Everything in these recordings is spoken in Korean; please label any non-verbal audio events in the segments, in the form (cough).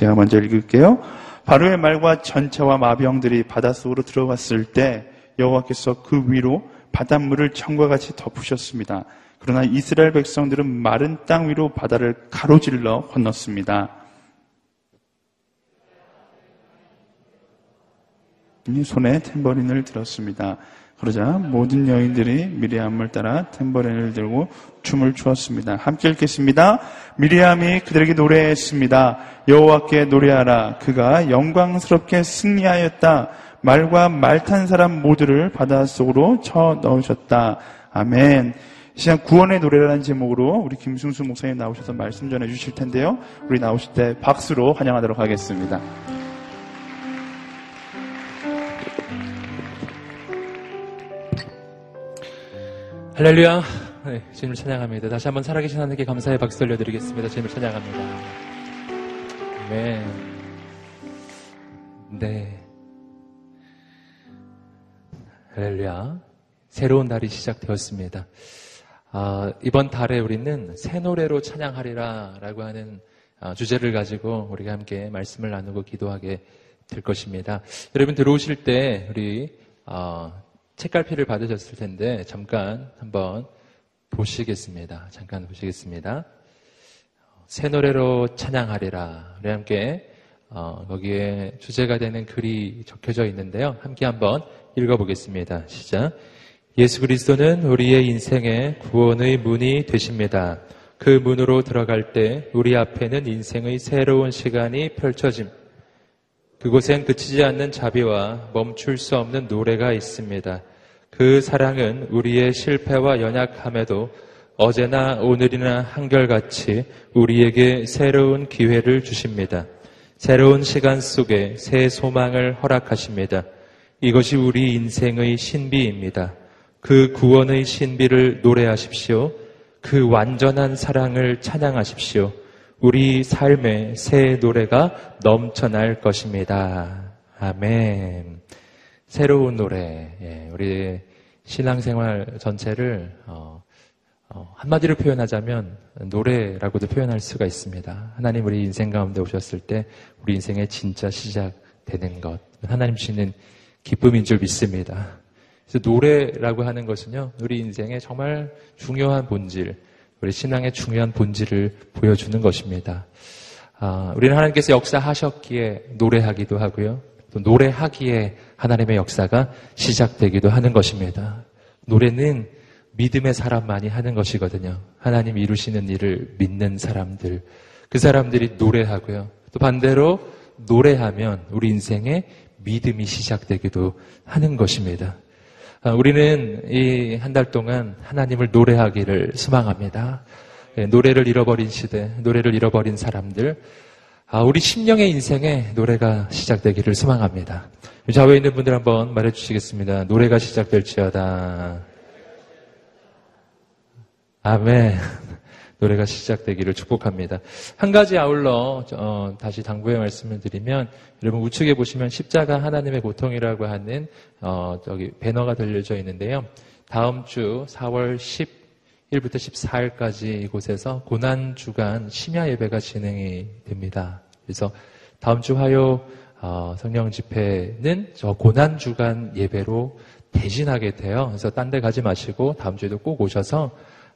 제가 먼저 읽을게요. 바로의 말과 전차와 마병들이 바닷속으로 들어갔을 때 여호와께서 그 위로 바닷물을 청과 같이 덮으셨습니다. 그러나 이스라엘 백성들은 마른 땅 위로 바다를 가로질러 건넜습니다. 손에 탬버린을 들었습니다. 그러자 모든 여인들이 미리암을 따라 탬버린을 들고 춤을 추었습니다. 함께 읽겠습니다. 미리암이 그들에게 노래했습니다. 여호와께 노래하라. 그가 영광스럽게 승리하였다. 말과 말탄 사람 모두를 바닷속으로 쳐 넣으셨다. 아멘. 시간 구원의 노래라는 제목으로 우리 김승수 목사님 나오셔서 말씀 전해 주실 텐데요. 우리 나오실 때 박수로 환영하도록 하겠습니다. 할렐루야. 네, 주님을 찬양합니다. 다시 한번 살아계신 하나님께 감사의 박수 올려드리겠습니다. 주님을 찬양합니다. 네. 네. 할렐루야. 새로운 달이 시작되었습니다. 아, 이번 달에 우리는 새 노래로 찬양하리라 라고 하는 아, 주제를 가지고 우리가 함께 말씀을 나누고 기도하게 될 것입니다. 여러분 들어오실 때 우리 어, 책갈피를 받으셨을 텐데 잠깐 한번 보시겠습니다. 잠깐 보시겠습니다. 새 노래로 찬양하리라. 우리 함께 어, 거기에 주제가 되는 글이 적혀져 있는데요. 함께 한번 읽어보겠습니다. 시작. 예수 그리스도는 우리의 인생의 구원의 문이 되십니다. 그 문으로 들어갈 때 우리 앞에는 인생의 새로운 시간이 펼쳐짐. 그곳엔 그치지 않는 자비와 멈출 수 없는 노래가 있습니다. 그 사랑은 우리의 실패와 연약함에도 어제나 오늘이나 한결같이 우리에게 새로운 기회를 주십니다. 새로운 시간 속에 새 소망을 허락하십니다. 이것이 우리 인생의 신비입니다. 그 구원의 신비를 노래하십시오. 그 완전한 사랑을 찬양하십시오. 우리 삶의 새 노래가 넘쳐날 것입니다. 아멘. 새로운 노래. 예, 우리 신앙생활 전체를 어, 어, 한마디로 표현하자면 노래라고도 표현할 수가 있습니다. 하나님 우리 인생 가운데 오셨을 때 우리 인생의 진짜 시작되는 것. 하나님 주시는 기쁨인 줄 믿습니다. 그래서 노래라고 하는 것은요, 우리 인생의 정말 중요한 본질, 우리 신앙의 중요한 본질을 보여주는 것입니다. 아, 우리는 하나님께서 역사하셨기에 노래하기도 하고요. 또 노래하기에 하나님의 역사가 시작되기도 하는 것입니다. 노래는 믿음의 사람만이 하는 것이거든요. 하나님 이루시는 일을 믿는 사람들. 그 사람들이 노래하고요. 또 반대로 노래하면 우리 인생에 믿음이 시작되기도 하는 것입니다. 아, 우리는 이 한 달 동안 하나님을 노래하기를 소망합니다. 예, 노래를 잃어버린 시대, 노래를 잃어버린 사람들, 아, 우리 심령의 인생에 노래가 시작되기를 소망합니다. 좌우에 있는 분들 한번 말해주시겠습니다. 노래가 시작될지어다. 아멘. (laughs) 노래가 시작되기를 축복합니다. 한 가지 아울러 어, 다시 당부의 말씀을 드리면 여러분 우측에 보시면 십자가 하나님의 고통이라고 하는 어, 저기 배너가 들려져 있는데요. 다음 주 4월 10 일부터 14일까지 이곳에서 고난 주간 심야 예배가 진행이 됩니다. 그래서 다음 주 화요 어, 성령 집회는 저 고난 주간 예배로 대신하게 돼요. 그래서 딴 데 가지 마시고 다음 주에도 꼭 오셔서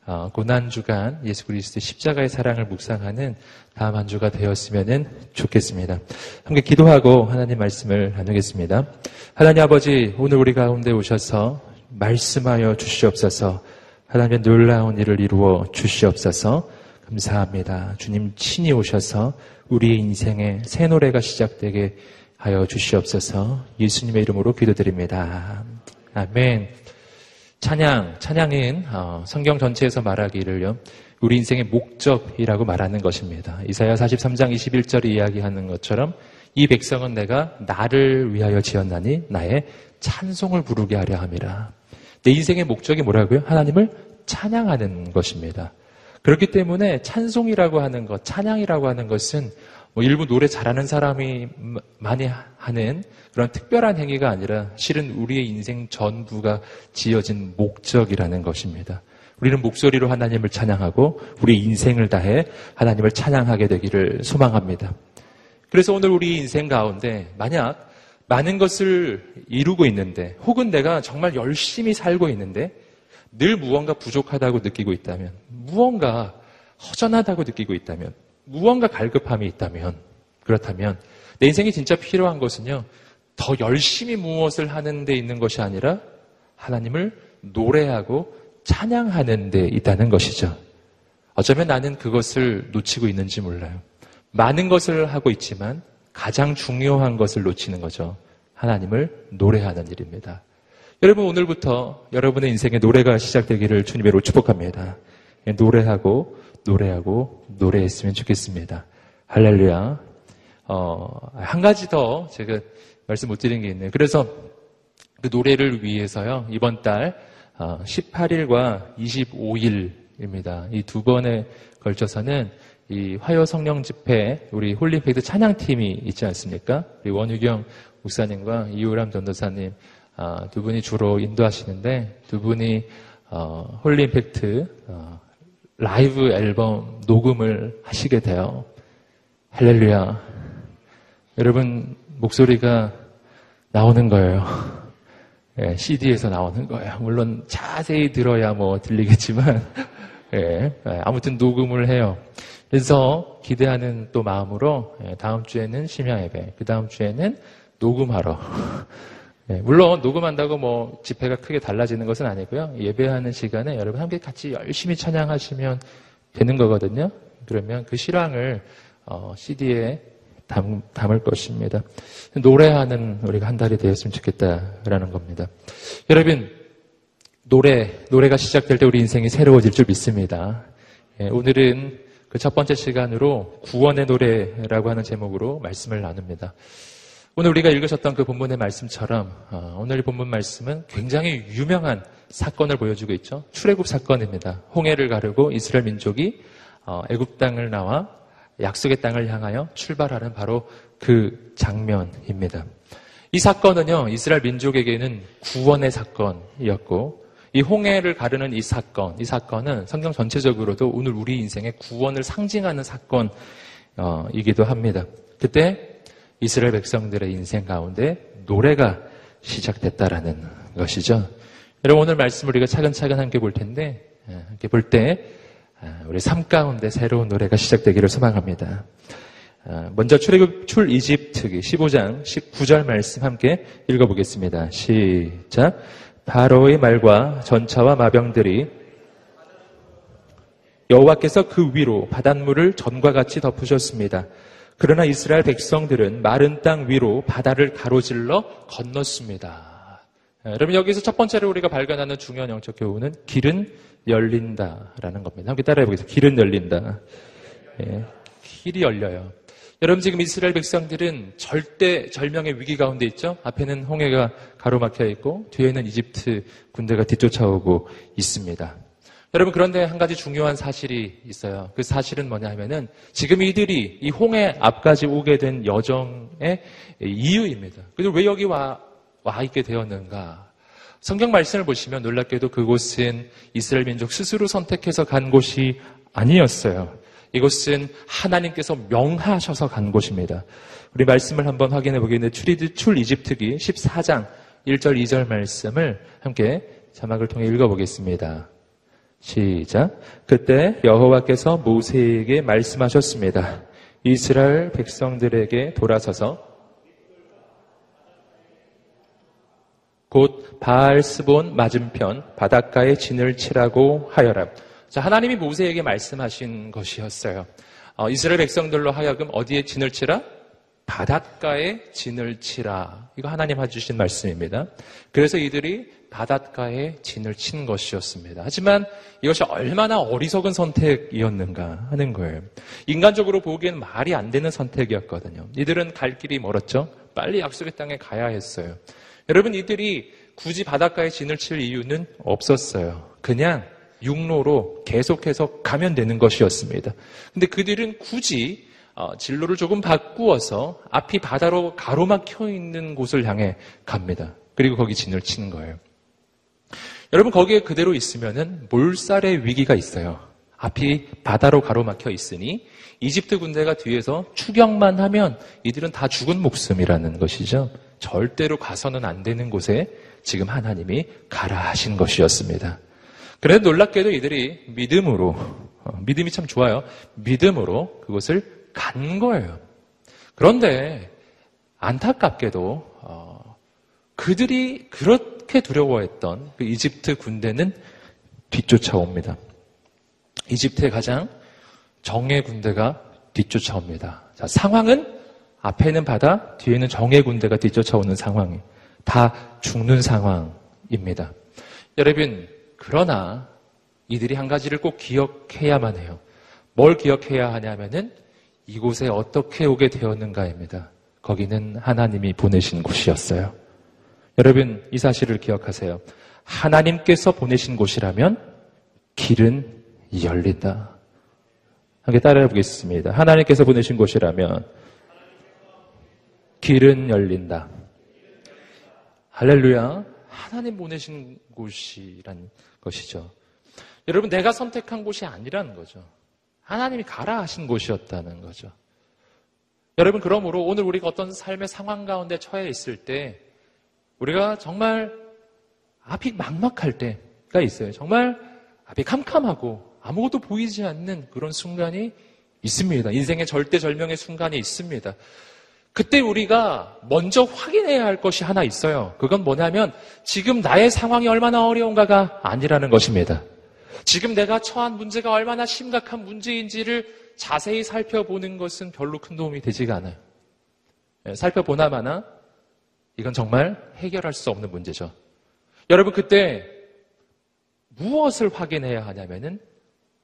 어, 고난 주간 예수 그리스도 십자가의 사랑을 묵상하는 다음 한 주가 되었으면 좋겠습니다. 함께 기도하고 하나님 말씀을 나누겠습니다. 하나님 아버지 오늘 우리 가운데 오셔서 말씀하여 주시옵소서. 하나님의 놀라운 일을 이루어 주시옵소서. 감사합니다. 주님 친히 오셔서 우리의 인생에 새 노래가 시작되게 하여 주시옵소서. 예수님의 이름으로 기도드립니다. 아멘. 찬양, 찬양은 어, 성경 전체에서 말하기를요. 우리 인생의 목적이라고 말하는 것입니다. 이사야 43장 21절이 이야기하는 것처럼 이 백성은 내가 나를 위하여 지었나니 나의 찬송을 부르게 하려 함이라. 내 인생의 목적이 뭐라고요? 하나님을 찬양하는 것입니다. 그렇기 때문에 찬송이라고 하는 것, 찬양이라고 하는 것은 뭐 일부 노래 잘하는 사람이 많이 하는 그런 특별한 행위가 아니라 실은 우리의 인생 전부가 지어진 목적이라는 것입니다. 우리는 목소리로 하나님을 찬양하고 우리 인생을 다해 하나님을 찬양하게 되기를 소망합니다. 그래서 오늘 우리 인생 가운데 만약 많은 것을 이루고 있는데 혹은 내가 정말 열심히 살고 있는데 늘 무언가 부족하다고 느끼고 있다면 무언가 허전하다고 느끼고 있다면 무언가 갈급함이 있다면 그렇다면 내 인생이 진짜 필요한 것은요 더 열심히 무엇을 하는 데 있는 것이 아니라 하나님을 노래하고 찬양하는 데 있다는 것이죠. 어쩌면 나는 그것을 놓치고 있는지 몰라요. 많은 것을 하고 있지만 가장 중요한 것을 놓치는 거죠. 하나님을 노래하는 일입니다. 여러분 오늘부터 여러분의 인생의 노래가 시작되기를 주님으로 축복합니다. 예, 노래하고 노래하고 노래했으면 좋겠습니다. 할렐루야. 어, 한 가지 더 제가 말씀 못 드린 게 있네요. 그래서 그 노래를 위해서요 이번 달 18일과 어, 25일입니다. 이 두 번에 걸쳐서는 이 화요 성령 집회 우리 홀리페이드 찬양팀이 있지 않습니까? 우리 원유경 목사님과 이우람 전도사님 아, 두 분이 주로 인도하시는데 두 분이 어, 홀리임팩트 어, 라이브 앨범 녹음을 하시게 돼요. 할렐루야. 여러분 목소리가 나오는 거예요. 예, CD에서 나오는 거예요. 물론 자세히 들어야 뭐 들리겠지만 (laughs) 예, 예, 아무튼 녹음을 해요. 그래서 기대하는 또 마음으로 예, 다음 주에는 심야 예배, 그 다음 주에는 녹음하러. (laughs) 예, 물론 녹음한다고 뭐 집회가 크게 달라지는 것은 아니고요. 예배하는 시간에 여러분 함께 같이 열심히 찬양하시면 되는 거거든요. 그러면 그 실황을 어, CD에 담, 담을 것입니다. 노래하는 우리가 한 달이 되었으면 좋겠다라는 겁니다. 여러분 노래 노래가 시작될 때 우리 인생이 새로워질 줄 믿습니다. 예, 오늘은 그 첫 번째 시간으로 구원의 노래라고 하는 제목으로 말씀을 나눕니다. 오늘 우리가 읽으셨던 그 본문의 말씀처럼 어, 오늘 본문 말씀은 굉장히 유명한 사건을 보여주고 있죠. 출애굽 사건입니다. 홍해를 가르고 이스라엘 민족이 어, 애굽 땅을 나와 약속의 땅을 향하여 출발하는 바로 그 장면입니다. 이 사건은요 이스라엘 민족에게는 구원의 사건이었고 이 홍해를 가르는 이 사건, 이 사건은 성경 전체적으로도 오늘 우리 인생의 구원을 상징하는 사건이기도 합니다. 그때 이스라엘 백성들의 인생 가운데 노래가 시작됐다라는 것이죠. 여러분 오늘 말씀 우리가 차근차근 함께 볼 텐데 예, 함께 볼때 아, 우리 삶 가운데 새로운 노래가 시작되기를 소망합니다. 아, 먼저 출애굽 출 이집트기 15장 19절 말씀 함께 읽어보겠습니다. 시작. 바로의 말과 전차와 마병들이 여호와께서 그 위로 바닷물을 전과 같이 덮으셨습니다. 그러나 이스라엘 백성들은 마른 땅 위로 바다를 가로질러 건넜습니다. 예, 여러분 여기서 첫 번째로 우리가 발견하는 중요한 영적 교훈은 길은 열린다라는 겁니다. 함께 따라해 보겠습니다. 길은 열린다. 예, 길이 열려요. 여러분 지금 이스라엘 백성들은 절대 절명의 위기 가운데 있죠. 앞에는 홍해가 가로막혀 있고 뒤에는 이집트 군대가 뒤쫓아오고 있습니다. 여러분 그런데 한 가지 중요한 사실이 있어요. 그 사실은 뭐냐 하면은 지금 이들이 이 홍해 앞까지 오게 된 여정의 이유입니다. 그리고 왜 여기 와, 와 있게 되었는가? 성경 말씀을 보시면 놀랍게도 그곳은 이스라엘 민족 스스로 선택해서 간 곳이 아니었어요. 이곳은 하나님께서 명하셔서 간 곳입니다. 우리 말씀을 한번 확인해 보겠는데 출, 출 이집트기 14장 1절 2절 말씀을 함께 자막을 통해 읽어 보겠습니다. 시작. 그때 여호와께서 모세에게 말씀하셨습니다. 이스라엘 백성들에게 돌아서서 곧 바알스본 맞은편 바닷가에 진을 치라고 하여라. 자, 하나님이 모세에게 말씀하신 것이었어요. 어, 이스라엘 백성들로 하여금 어디에 진을 치라? 바닷가에 진을 치라. 이거 하나님 해주신 말씀입니다. 그래서 이들이 바닷가에 진을 친 것이었습니다. 하지만 이것이 얼마나 어리석은 선택이었는가 하는 거예요. 인간적으로 보기에는 말이 안 되는 선택이었거든요. 이들은 갈 길이 멀었죠. 빨리 약속의 땅에 가야 했어요. 여러분, 이들이 굳이 바닷가에 진을 칠 이유는 없었어요. 그냥 육로로 계속해서 가면 되는 것이었습니다. 근데 그들은 굳이 어, 진로를 조금 바꾸어서 앞이 바다로 가로막혀 있는 곳을 향해 갑니다. 그리고 거기 진을 치는 거예요. 여러분 거기에 그대로 있으면은 몰살의 위기가 있어요. 앞이 바다로 가로막혀 있으니 이집트 군대가 뒤에서 추격만 하면 이들은 다 죽은 목숨이라는 것이죠. 절대로 가서는 안 되는 곳에 지금 하나님이 가라 하신 것이었습니다. 그래도 놀랍게도 이들이 믿음으로, 어, 믿음이 참 좋아요. 믿음으로 그곳을 간 거예요. 그런데 안타깝게도 어, 그들이 그렇게 두려워했던 그 이집트 군대는 뒤쫓아옵니다. 이집트의 가장 정예 군대가 뒤쫓아옵니다. 자, 상황은 앞에는 바다, 뒤에는 정예 군대가 뒤쫓아오는 상황이 다 죽는 상황입니다. 여러분, 그러나 이들이 한 가지를 꼭 기억해야만 해요. 뭘 기억해야 하냐면은 이곳에 어떻게 오게 되었는가입니다. 거기는 하나님이 보내신 곳이었어요. 여러분, 이 사실을 기억하세요. 하나님께서 보내신 곳이라면 길은 열린다. 함께 따라해 보겠습니다. 하나님께서 보내신 곳이라면 길은 열린다. 할렐루야. 하나님 보내신 곳이란 것이죠. 여러분, 내가 선택한 곳이 아니라는 거죠. 하나님이 가라 하신 곳이었다는 거죠. 여러분, 그러므로 오늘 우리가 어떤 삶의 상황 가운데 처해 있을 때, 우리가 정말 앞이 막막할 때가 있어요. 정말 앞이 캄캄하고 아무것도 보이지 않는 그런 순간이 있습니다. 인생의 절대절명의 순간이 있습니다. 그때 우리가 먼저 확인해야 할 것이 하나 있어요. 그건 뭐냐면 지금 나의 상황이 얼마나 어려운가가 아니라는 것입니다. 지금 내가 처한 문제가 얼마나 심각한 문제인지를 자세히 살펴보는 것은 별로 큰 도움이 되지가 않아요. 예, 살펴보나마나 이건 정말 해결할 수 없는 문제죠. 여러분 그때 무엇을 확인해야 하냐면은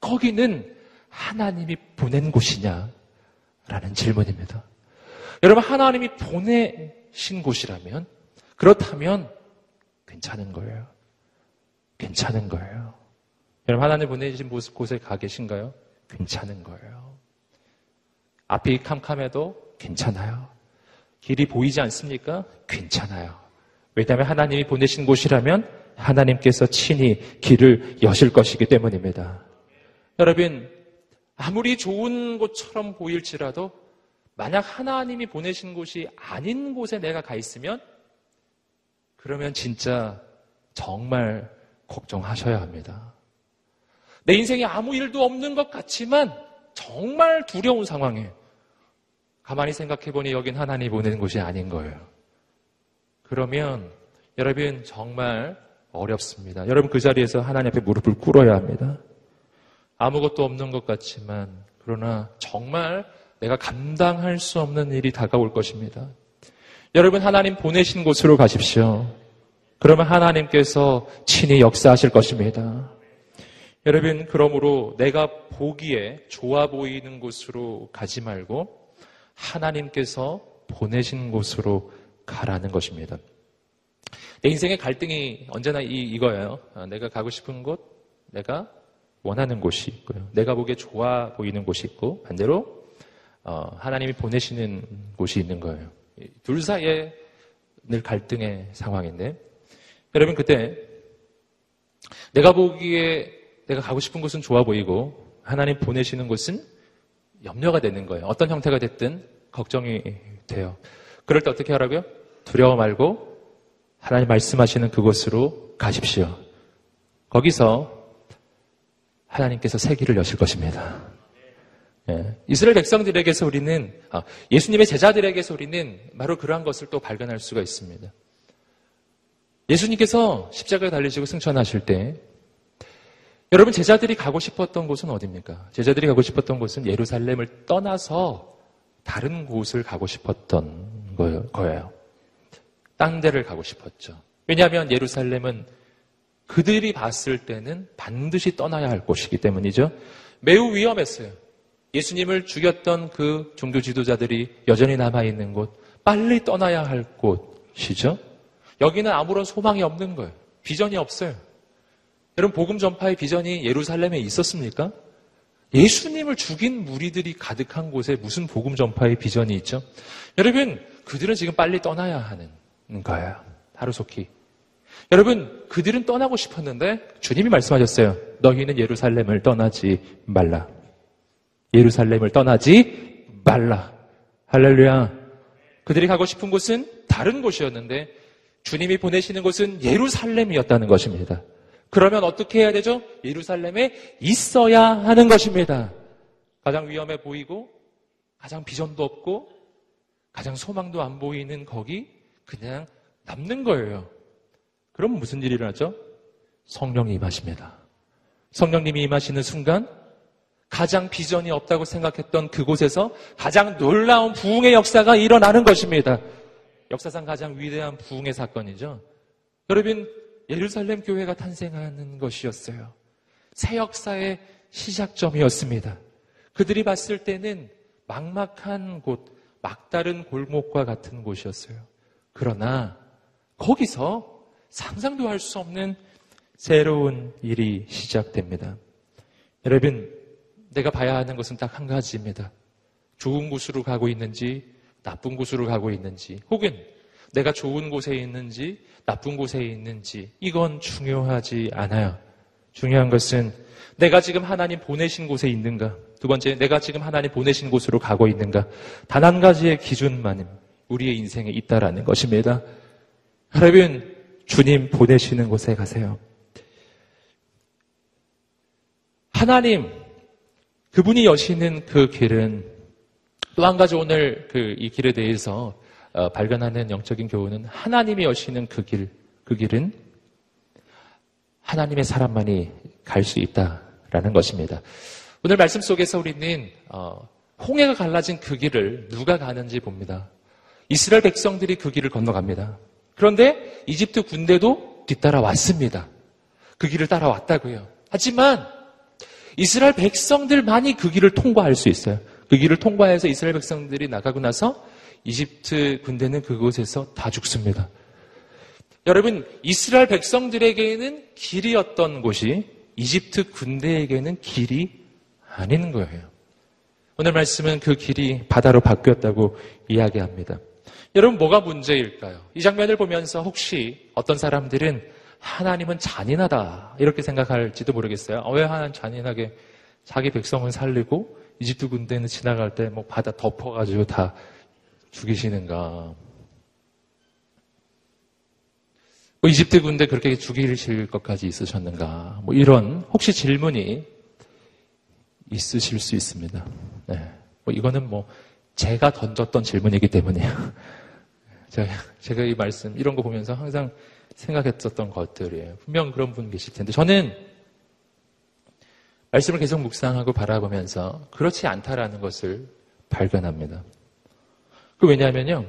거기는 하나님이 보낸 곳이냐라는 질문입니다. 여러분 하나님이 보내신 곳이라면 그렇다면 괜찮은 거예요. 괜찮은 거예요. 여러분 하나님 보내신 곳에 가 계신가요? 괜찮은 거예요. 앞이 캄캄해도 괜찮아요. 길이 보이지 않습니까? 괜찮아요. 왜냐하면 하나님이 보내신 곳이라면 하나님께서 친히 길을 여실 것이기 때문입니다. 여러분, 아무리 좋은 곳처럼 보일지라도 만약 하나님이 보내신 곳이 아닌 곳에 내가 가 있으면 그러면 진짜 정말 걱정하셔야 합니다. 내 인생에 아무 일도 없는 것 같지만 정말 두려운 상황에 가만히 생각해 보니 여긴 하나님이 보내는 곳이 아닌 거예요. 그러면 여러분 정말 어렵습니다. 여러분 그 자리에서 하나님 앞에 무릎을 꿇어야 합니다. 아무것도 없는 것 같지만 그러나 정말 내가 감당할 수 없는 일이 다가올 것입니다. 여러분 하나님 보내신 곳으로 가십시오. 그러면 하나님께서 친히 역사하실 것입니다. 여러분 그러므로 내가 보기에 좋아 보이는 곳으로 가지 말고 하나님께서 보내신 곳으로 가라는 것입니다. 내 인생의 갈등이 언제나 이, 이거예요. 아, 내가 가고 싶은 곳, 내가 원하는 곳이 있고요. 내가 보기에 좋아 보이는 곳이 있고, 반대로, 어, 하나님이 보내시는 곳이 있는 거예요. 둘 사이에 늘 갈등의 상황인데, 여러분, 그때 내가 보기에 내가 가고 싶은 곳은 좋아 보이고, 하나님 보내시는 곳은 염려가 되는 거예요. 어떤 형태가 됐든 걱정이 돼요. 그럴 때 어떻게 하라고요? 두려워 말고 하나님 말씀하시는 그곳으로 가십시오. 거기서 하나님께서 세기를 여실 것입니다. 예. 이스라엘 백성들에게서 우리는 아, 예수님의 제자들에게서 우리는 바로 그러한 것을 또 발견할 수가 있습니다. 예수님께서 십자가에 달리시고 승천하실 때 여러분 제자들이 가고 싶었던 곳은 어디입니까? 제자들이 가고 싶었던 곳은 예루살렘을 떠나서 다른 곳을 가고 싶었던 거예요. 딴 데를 가고 싶었죠. 왜냐하면 예루살렘은 그들이 봤을 때는 반드시 떠나야 할 곳이기 때문이죠. 매우 위험했어요. 예수님을 죽였던 그 종교 지도자들이 여전히 남아있는 곳, 빨리 떠나야 할 곳이죠. 여기는 아무런 소망이 없는 거예요. 비전이 없어요. 여러분, 복음 전파의 비전이 예루살렘에 있었습니까? 예수님을 죽인 무리들이 가득한 곳에 무슨 복음 전파의 비전이 있죠? 여러분, 그들은 지금 빨리 떠나야 하는 거예요. 하루속히. 여러분, 그들은 떠나고 싶었는데 주님이 말씀하셨어요. 너희는 예루살렘을 떠나지 말라. 예루살렘을 떠나지 말라. 할렐루야. 그들이 가고 싶은 곳은 다른 곳이었는데 주님이 보내시는 곳은 예루살렘이었다는 것입니다. 그러면 어떻게 해야 되죠? 예루살렘에 있어야 하는 것입니다. 가장 위험해 보이고 가장 비전도 없고 가장 소망도 안 보이는 거기 그냥 남는 거예요. 그럼 무슨 일이 일어나죠? 성령이 임하십니다. 성령님이 임하시는 순간 가장 비전이 없다고 생각했던 그곳에서 가장 놀라운 부흥의 역사가 일어나는 것입니다. 역사상 가장 위대한 부흥의 사건이죠. 여러분, 예루살렘 교회가 탄생하는 것이었어요. 새 역사의 시작점이었습니다. 그들이 봤을 때는 막막한 곳, 막다른 골목과 같은 곳이었어요. 그러나 거기서 상상도 할 수 없는 새로운 일이 시작됩니다. 여러분, 내가 봐야 하는 것은 딱 한 가지입니다. 좋은 곳으로 가고 있는지, 나쁜 곳으로 가고 있는지, 혹은 내가 좋은 곳에 있는지, 나쁜 곳에 있는지, 이건 중요하지 않아요. 중요한 것은 내가 지금 하나님 보내신 곳에 있는가? 두 번째, 내가 지금 하나님 보내신 곳으로 가고 있는가? 단 한 가지의 기준만 우리의 인생에 있다라는 것입니다. 여러분, 주님 보내시는 곳에 가세요. 하나님, 그분이 여시는 그 길은 또 한 가지 오늘 그 이 길에 대해서 어, 발견하는 영적인 교훈은 하나님이 여시는 그 길, 그 길은 하나님의 사람만이 갈 수 있다라는 것입니다. 오늘 말씀 속에서 우리는 어, 홍해가 갈라진 그 길을 누가 가는지 봅니다. 이스라엘 백성들이 그 길을 건너갑니다. 그런데 이집트 군대도 뒤따라 왔습니다. 그 길을 따라왔다고요. 하지만 이스라엘 백성들만이 그 길을 통과할 수 있어요. 그 길을 통과해서 이스라엘 백성들이 나가고 나서 이집트 군대는 그곳에서 다 죽습니다. 여러분, 이스라엘 백성들에게는 길이었던 곳이 이집트 군대에게는 길이 아닌 거예요. 오늘 말씀은 그 길이 바다로 바뀌었다고 이야기합니다. 여러분, 뭐가 문제일까요? 이 장면을 보면서 혹시 어떤 사람들은 하나님은 잔인하다, 이렇게 생각할지도 모르겠어요. 왜 하나님 잔인하게 자기 백성을 살리고 이집트 군대는 지나갈 때 뭐 바다 덮어가지고 다 죽이시는가. 뭐 이집트 군대 그렇게 죽이실 것까지 있으셨는가. 뭐 이런 혹시 질문이 있으실 수 있습니다. 네. 뭐 이거는 뭐 제가 던졌던 질문이기 때문에요. (laughs) 제가, 제가 이 말씀 이런 거 보면서 항상 생각했었던 것들이에요. 분명 그런 분 계실 텐데 저는 말씀을 계속 묵상하고 바라보면서 그렇지 않다라는 것을 발견합니다. 그 왜냐하면요.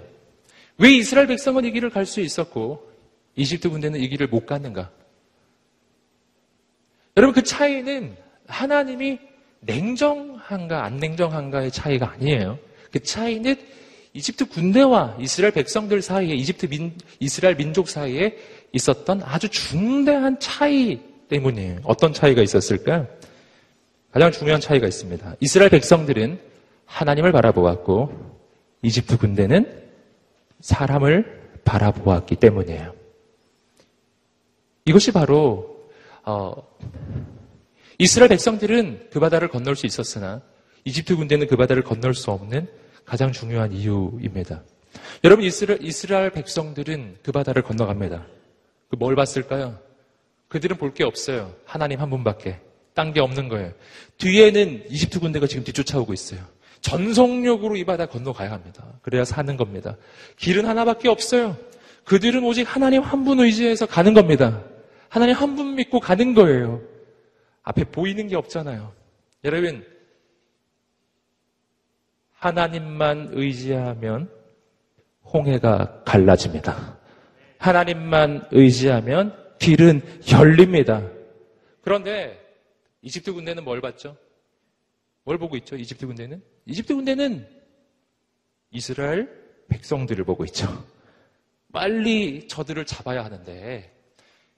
왜 이스라엘 백성은 이 길을 갈 수 있었고 이집트 군대는 이 길을 못 갔는가? 여러분 그 차이는 하나님이 냉정한가 안 냉정한가의 차이가 아니에요. 그 차이는 이집트 군대와 이스라엘 백성들 사이에 이집트 민, 이스라엘 민족 사이에 있었던 아주 중대한 차이 때문이에요. 어떤 차이가 있었을까? 가장 중요한 차이가 있습니다. 이스라엘 백성들은 하나님을 바라보았고 이집트 군대는 사람을 바라보았기 때문이에요. 이것이 바로 어, 이스라엘 백성들은 그 바다를 건널 수 있었으나 이집트 군대는 그 바다를 건널 수 없는 가장 중요한 이유입니다. 여러분 이스라엘, 이스라엘 백성들은 그 바다를 건너갑니다. 그뭘 봤을까요? 그들은 볼 게 없어요. 하나님 한 분밖에. 딴 게 없는 거예요. 뒤에는 이집트 군대가 지금 뒤쫓아오고 있어요. 전속력으로 이 바다 건너가야 합니다. 그래야 사는 겁니다. 길은 하나밖에 없어요. 그들은 오직 하나님 한 분 의지해서 가는 겁니다. 하나님 한 분 믿고 가는 거예요. 앞에 보이는 게 없잖아요. 여러분, 하나님만 의지하면 홍해가 갈라집니다. 하나님만 의지하면 길은 열립니다. 그런데 이집트 군대는 뭘 봤죠? 뭘 보고 있죠? 이집트 군대는? 이집트 군대는 이스라엘 백성들을 보고 있죠. 빨리 저들을 잡아야 하는데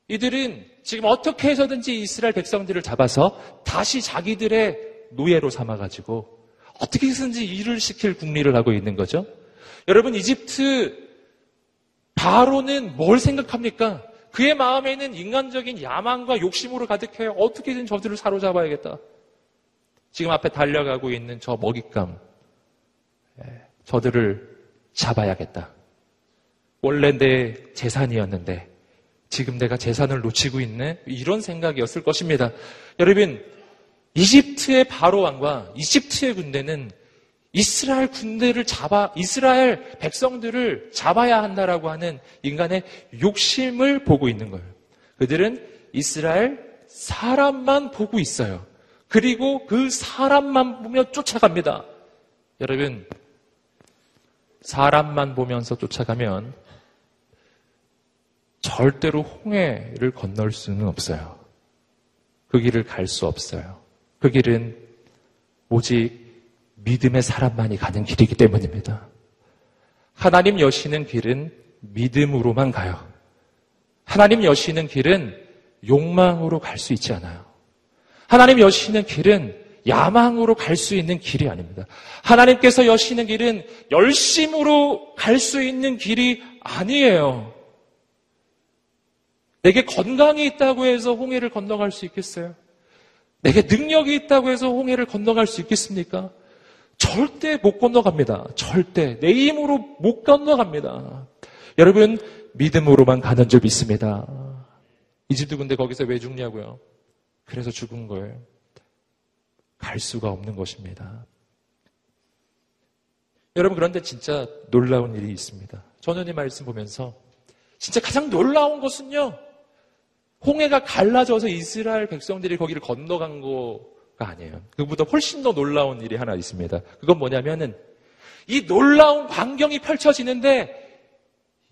이들은 지금 어떻게 해서든지 이스라엘 백성들을 잡아서 다시 자기들의 노예로 삼아가지고 어떻게 해서든지 일을 시킬 궁리를 하고 있는 거죠. 여러분 이집트 바로는 뭘 생각합니까? 그의 마음에는 인간적인 야망과 욕심으로 가득해요. 어떻게든 저들을 사로잡아야겠다. 지금 앞에 달려가고 있는 저 먹잇감, 예, 저들을 잡아야겠다. 원래 내 재산이었는데 지금 내가 재산을 놓치고 있네? 이런 생각이었을 것입니다. 여러분, 이집트의 바로 왕과 이집트의 군대는 이스라엘 군대를 잡아, 이스라엘 백성들을 잡아야 한다라고 하는 인간의 욕심을 보고 있는 거예요. 그들은 이스라엘 사람만 보고 있어요. 그리고 그 사람만 보며 쫓아갑니다. 여러분, 사람만 보면서 쫓아가면 절대로 홍해를 건널 수는 없어요. 그 길을 갈 수 없어요. 그 길은 오직 믿음의 사람만이 가는 길이기 때문입니다. 하나님 여시는 길은 믿음으로만 가요. 하나님 여시는 길은 욕망으로 갈 수 있지 않아요. 하나님 여시는 길은 야망으로 갈 수 있는 길이 아닙니다. 하나님께서 여시는 길은 열심으로 갈 수 있는 길이 아니에요. 내게 건강이 있다고 해서 홍해를 건너갈 수 있겠어요? 내게 능력이 있다고 해서 홍해를 건너갈 수 있겠습니까? 절대 못 건너갑니다. 절대. 내 힘으로 못 건너갑니다. 여러분, 믿음으로만 가는 줄 믿습니다. 이집트 군대 거기서 왜 죽냐고요? 그래서 죽은 거예요. 갈 수가 없는 것입니다. 여러분, 그런데 진짜 놀라운 일이 있습니다. 저는 이 말씀 보면서 진짜 가장 놀라운 것은요, 홍해가 갈라져서 이스라엘 백성들이 거기를 건너간 거가 아니에요. 그보다 훨씬 더 놀라운 일이 하나 있습니다. 그건 뭐냐면은 이 놀라운 광경이 펼쳐지는데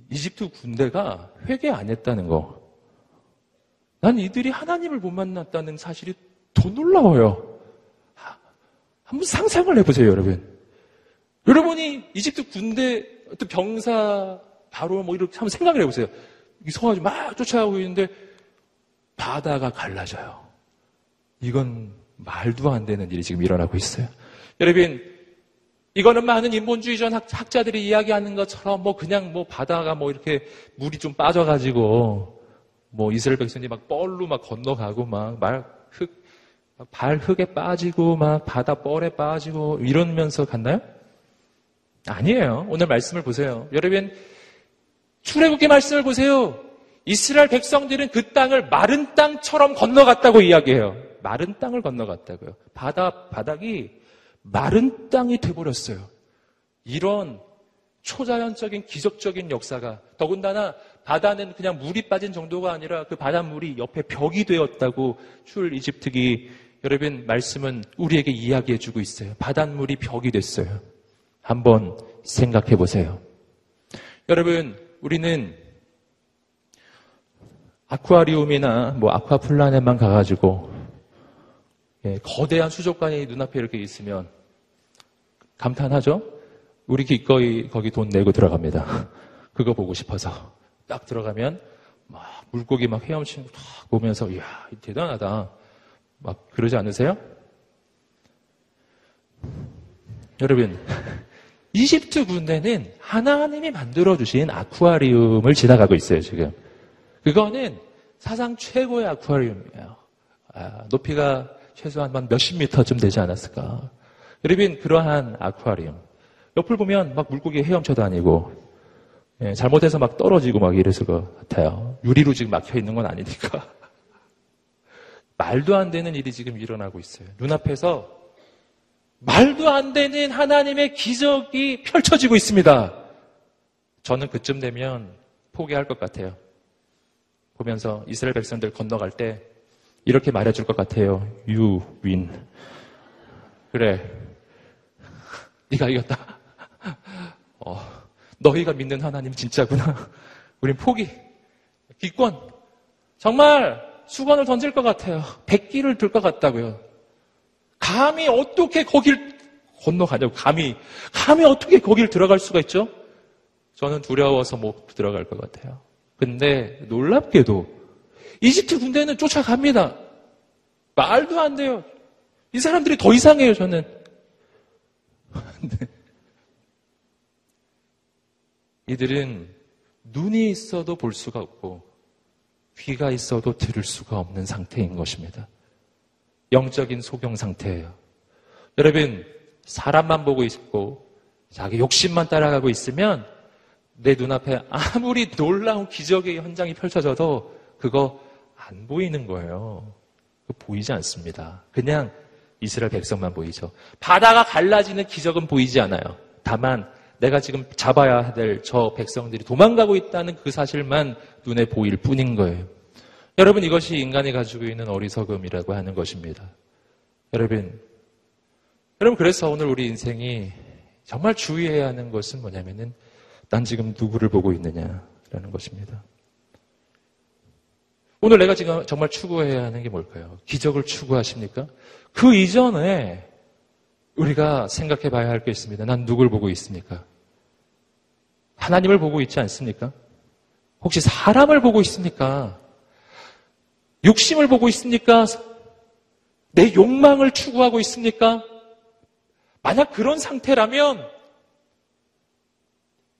이집트 군대가 회개 안 했다는 거. 난 이들이 하나님을 못 만났다는 사실이 더 놀라워요. 한번 상상을 해보세요, 여러분. 여러분이 이집트 군대 어떤 병사 바로 뭐 이렇게 한번 생각을 해보세요. 서가지고 막 쫓아가고 있는데 바다가 갈라져요. 이건 말도 안 되는 일이 지금 일어나고 있어요. 여러분, 이거는 많은 인본주의전 학자들이 이야기하는 것처럼 뭐 그냥 뭐 바다가 뭐 이렇게 물이 좀 빠져가지고 뭐 이스라엘 백성이 막 뻘로 막 건너가고 막 말 흙, 발 흙에 빠지고 막 바다 뻘에 빠지고 이러면서 갔나요? 아니에요. 오늘 말씀을 보세요. 여러분, 출애굽기 말씀을 보세요. 이스라엘 백성들은 그 땅을 마른 땅처럼 건너갔다고 이야기해요. 마른 땅을 건너갔다고요. 바다, 바닥이 마른 땅이 돼버렸어요. 이런 초자연적인 기적적인 역사가 더군다나 바다는 그냥 물이 빠진 정도가 아니라 그 바닷물이 옆에 벽이 되었다고 출 이집트기 여러분 말씀은 우리에게 이야기해 주고 있어요. 바닷물이 벽이 됐어요. 한번 생각해 보세요. 여러분, 우리는 아쿠아리움이나 뭐 아쿠아플라넷만 가가지고 예, 거대한 수족관이 눈앞에 이렇게 있으면 감탄하죠? 우리 기꺼이 거기 돈 내고 들어갑니다. (laughs) 그거 보고 싶어서 딱 들어가면 막 물고기 막 헤엄치는 거탁 보면서 이야 대단하다 막 그러지 않으세요? 여러분 (laughs) 이집트 군대는 하나님이 만들어 주신 아쿠아리움을 지나가고 있어요 지금. 그거는 사상 최고의 아쿠아리움이에요. 아, 높이가 최소한 몇십 미터쯤 되지 않았을까. 여러분, 그러한 아쿠아리움. 옆을 보면 막 물고기 헤엄쳐 다니고, 예, 잘못해서 막 떨어지고 막 이랬을 것 같아요. 유리로 지금 막혀 있는 건 아니니까. (laughs) 말도 안 되는 일이 지금 일어나고 있어요. 눈앞에서 말도 안 되는 하나님의 기적이 펼쳐지고 있습니다. 저는 그쯤 되면 포기할 것 같아요. 보면서 이스라엘 백성들 건너갈 때 이렇게 말해줄 것 같아요. You win. 그래. 네가 이겼다. (laughs) 어, 너희가 믿는 하나님 진짜구나. (laughs) 우린 포기. 기권. 정말 수건을 던질 것 같아요. 백기를 들 것 같다고요. 감히 어떻게 거길 건너가냐고. 감히. 감히 어떻게 거길 들어갈 수가 있죠? 저는 두려워서 못 들어갈 것 같아요. 근데 놀랍게도 이집트 군대는 쫓아갑니다. 말도 안 돼요. 이 사람들이 더 이상해요, 저는. (laughs) 이들은 눈이 있어도 볼 수가 없고 귀가 있어도 들을 수가 없는 상태인 것입니다. 영적인 소경 상태예요. 여러분, 사람만 보고 있고 자기 욕심만 따라가고 있으면 내 눈앞에 아무리 놀라운 기적의 현장이 펼쳐져도 그거 안 보이는 거예요. 보이지 않습니다. 그냥 이스라엘 백성만 보이죠. 바다가 갈라지는 기적은 보이지 않아요. 다만 내가 지금 잡아야 될 저 백성들이 도망가고 있다는 그 사실만 눈에 보일 뿐인 거예요. 여러분 이것이 인간이 가지고 있는 어리석음이라고 하는 것입니다. 여러분, 여러분 그래서 오늘 우리 인생이 정말 주의해야 하는 것은 뭐냐면은 난 지금 누구를 보고 있느냐라는 것입니다. 오늘 내가 지금 정말 추구해야 하는 게 뭘까요? 기적을 추구하십니까? 그 이전에 우리가 생각해 봐야 할 게 있습니다. 난 누굴 보고 있습니까? 하나님을 보고 있지 않습니까? 혹시 사람을 보고 있습니까? 욕심을 보고 있습니까? 내 욕망을 추구하고 있습니까? 만약 그런 상태라면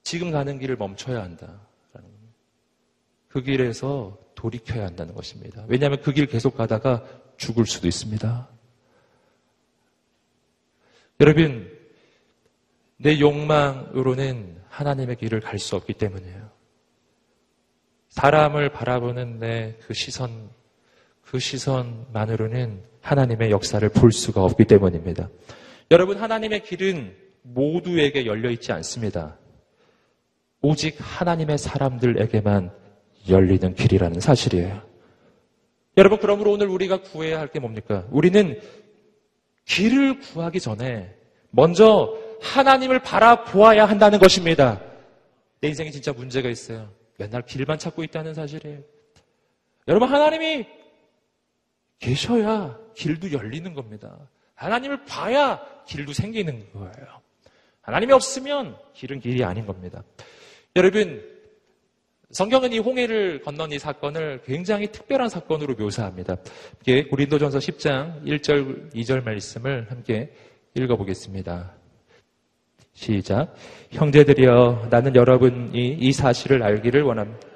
지금 가는 길을 멈춰야 한다. 그 길에서 돌이켜야 한다는 것입니다. 왜냐하면 그 길 계속 가다가 죽을 수도 있습니다. 여러분, 내 욕망으로는 하나님의 길을 갈 수 없기 때문이에요. 사람을 바라보는 내 그 시선, 그 시선만으로는 하나님의 역사를 볼 수가 없기 때문입니다. 여러분, 하나님의 길은 모두에게 열려 있지 않습니다. 오직 하나님의 사람들에게만 열리는 길이라는 사실이에요. 여러분, 그러므로 오늘 우리가 구해야 할 게 뭡니까? 우리는 길을 구하기 전에 먼저 하나님을 바라보아야 한다는 것입니다. 내 인생에 진짜 문제가 있어요. 맨날 길만 찾고 있다는 사실이에요. 여러분, 하나님이 계셔야 길도 열리는 겁니다. 하나님을 봐야 길도 생기는 거예요. 하나님이 없으면 길은 길이 아닌 겁니다. 여러분, 성경은 이 홍해를 건넌 이 사건을 굉장히 특별한 사건으로 묘사합니다. 이게 고린도전서 10장 1절, 2절 말씀을 함께 읽어보겠습니다. 시작. 형제들이여, 나는 여러분이 이 사실을 알기를 원합니다.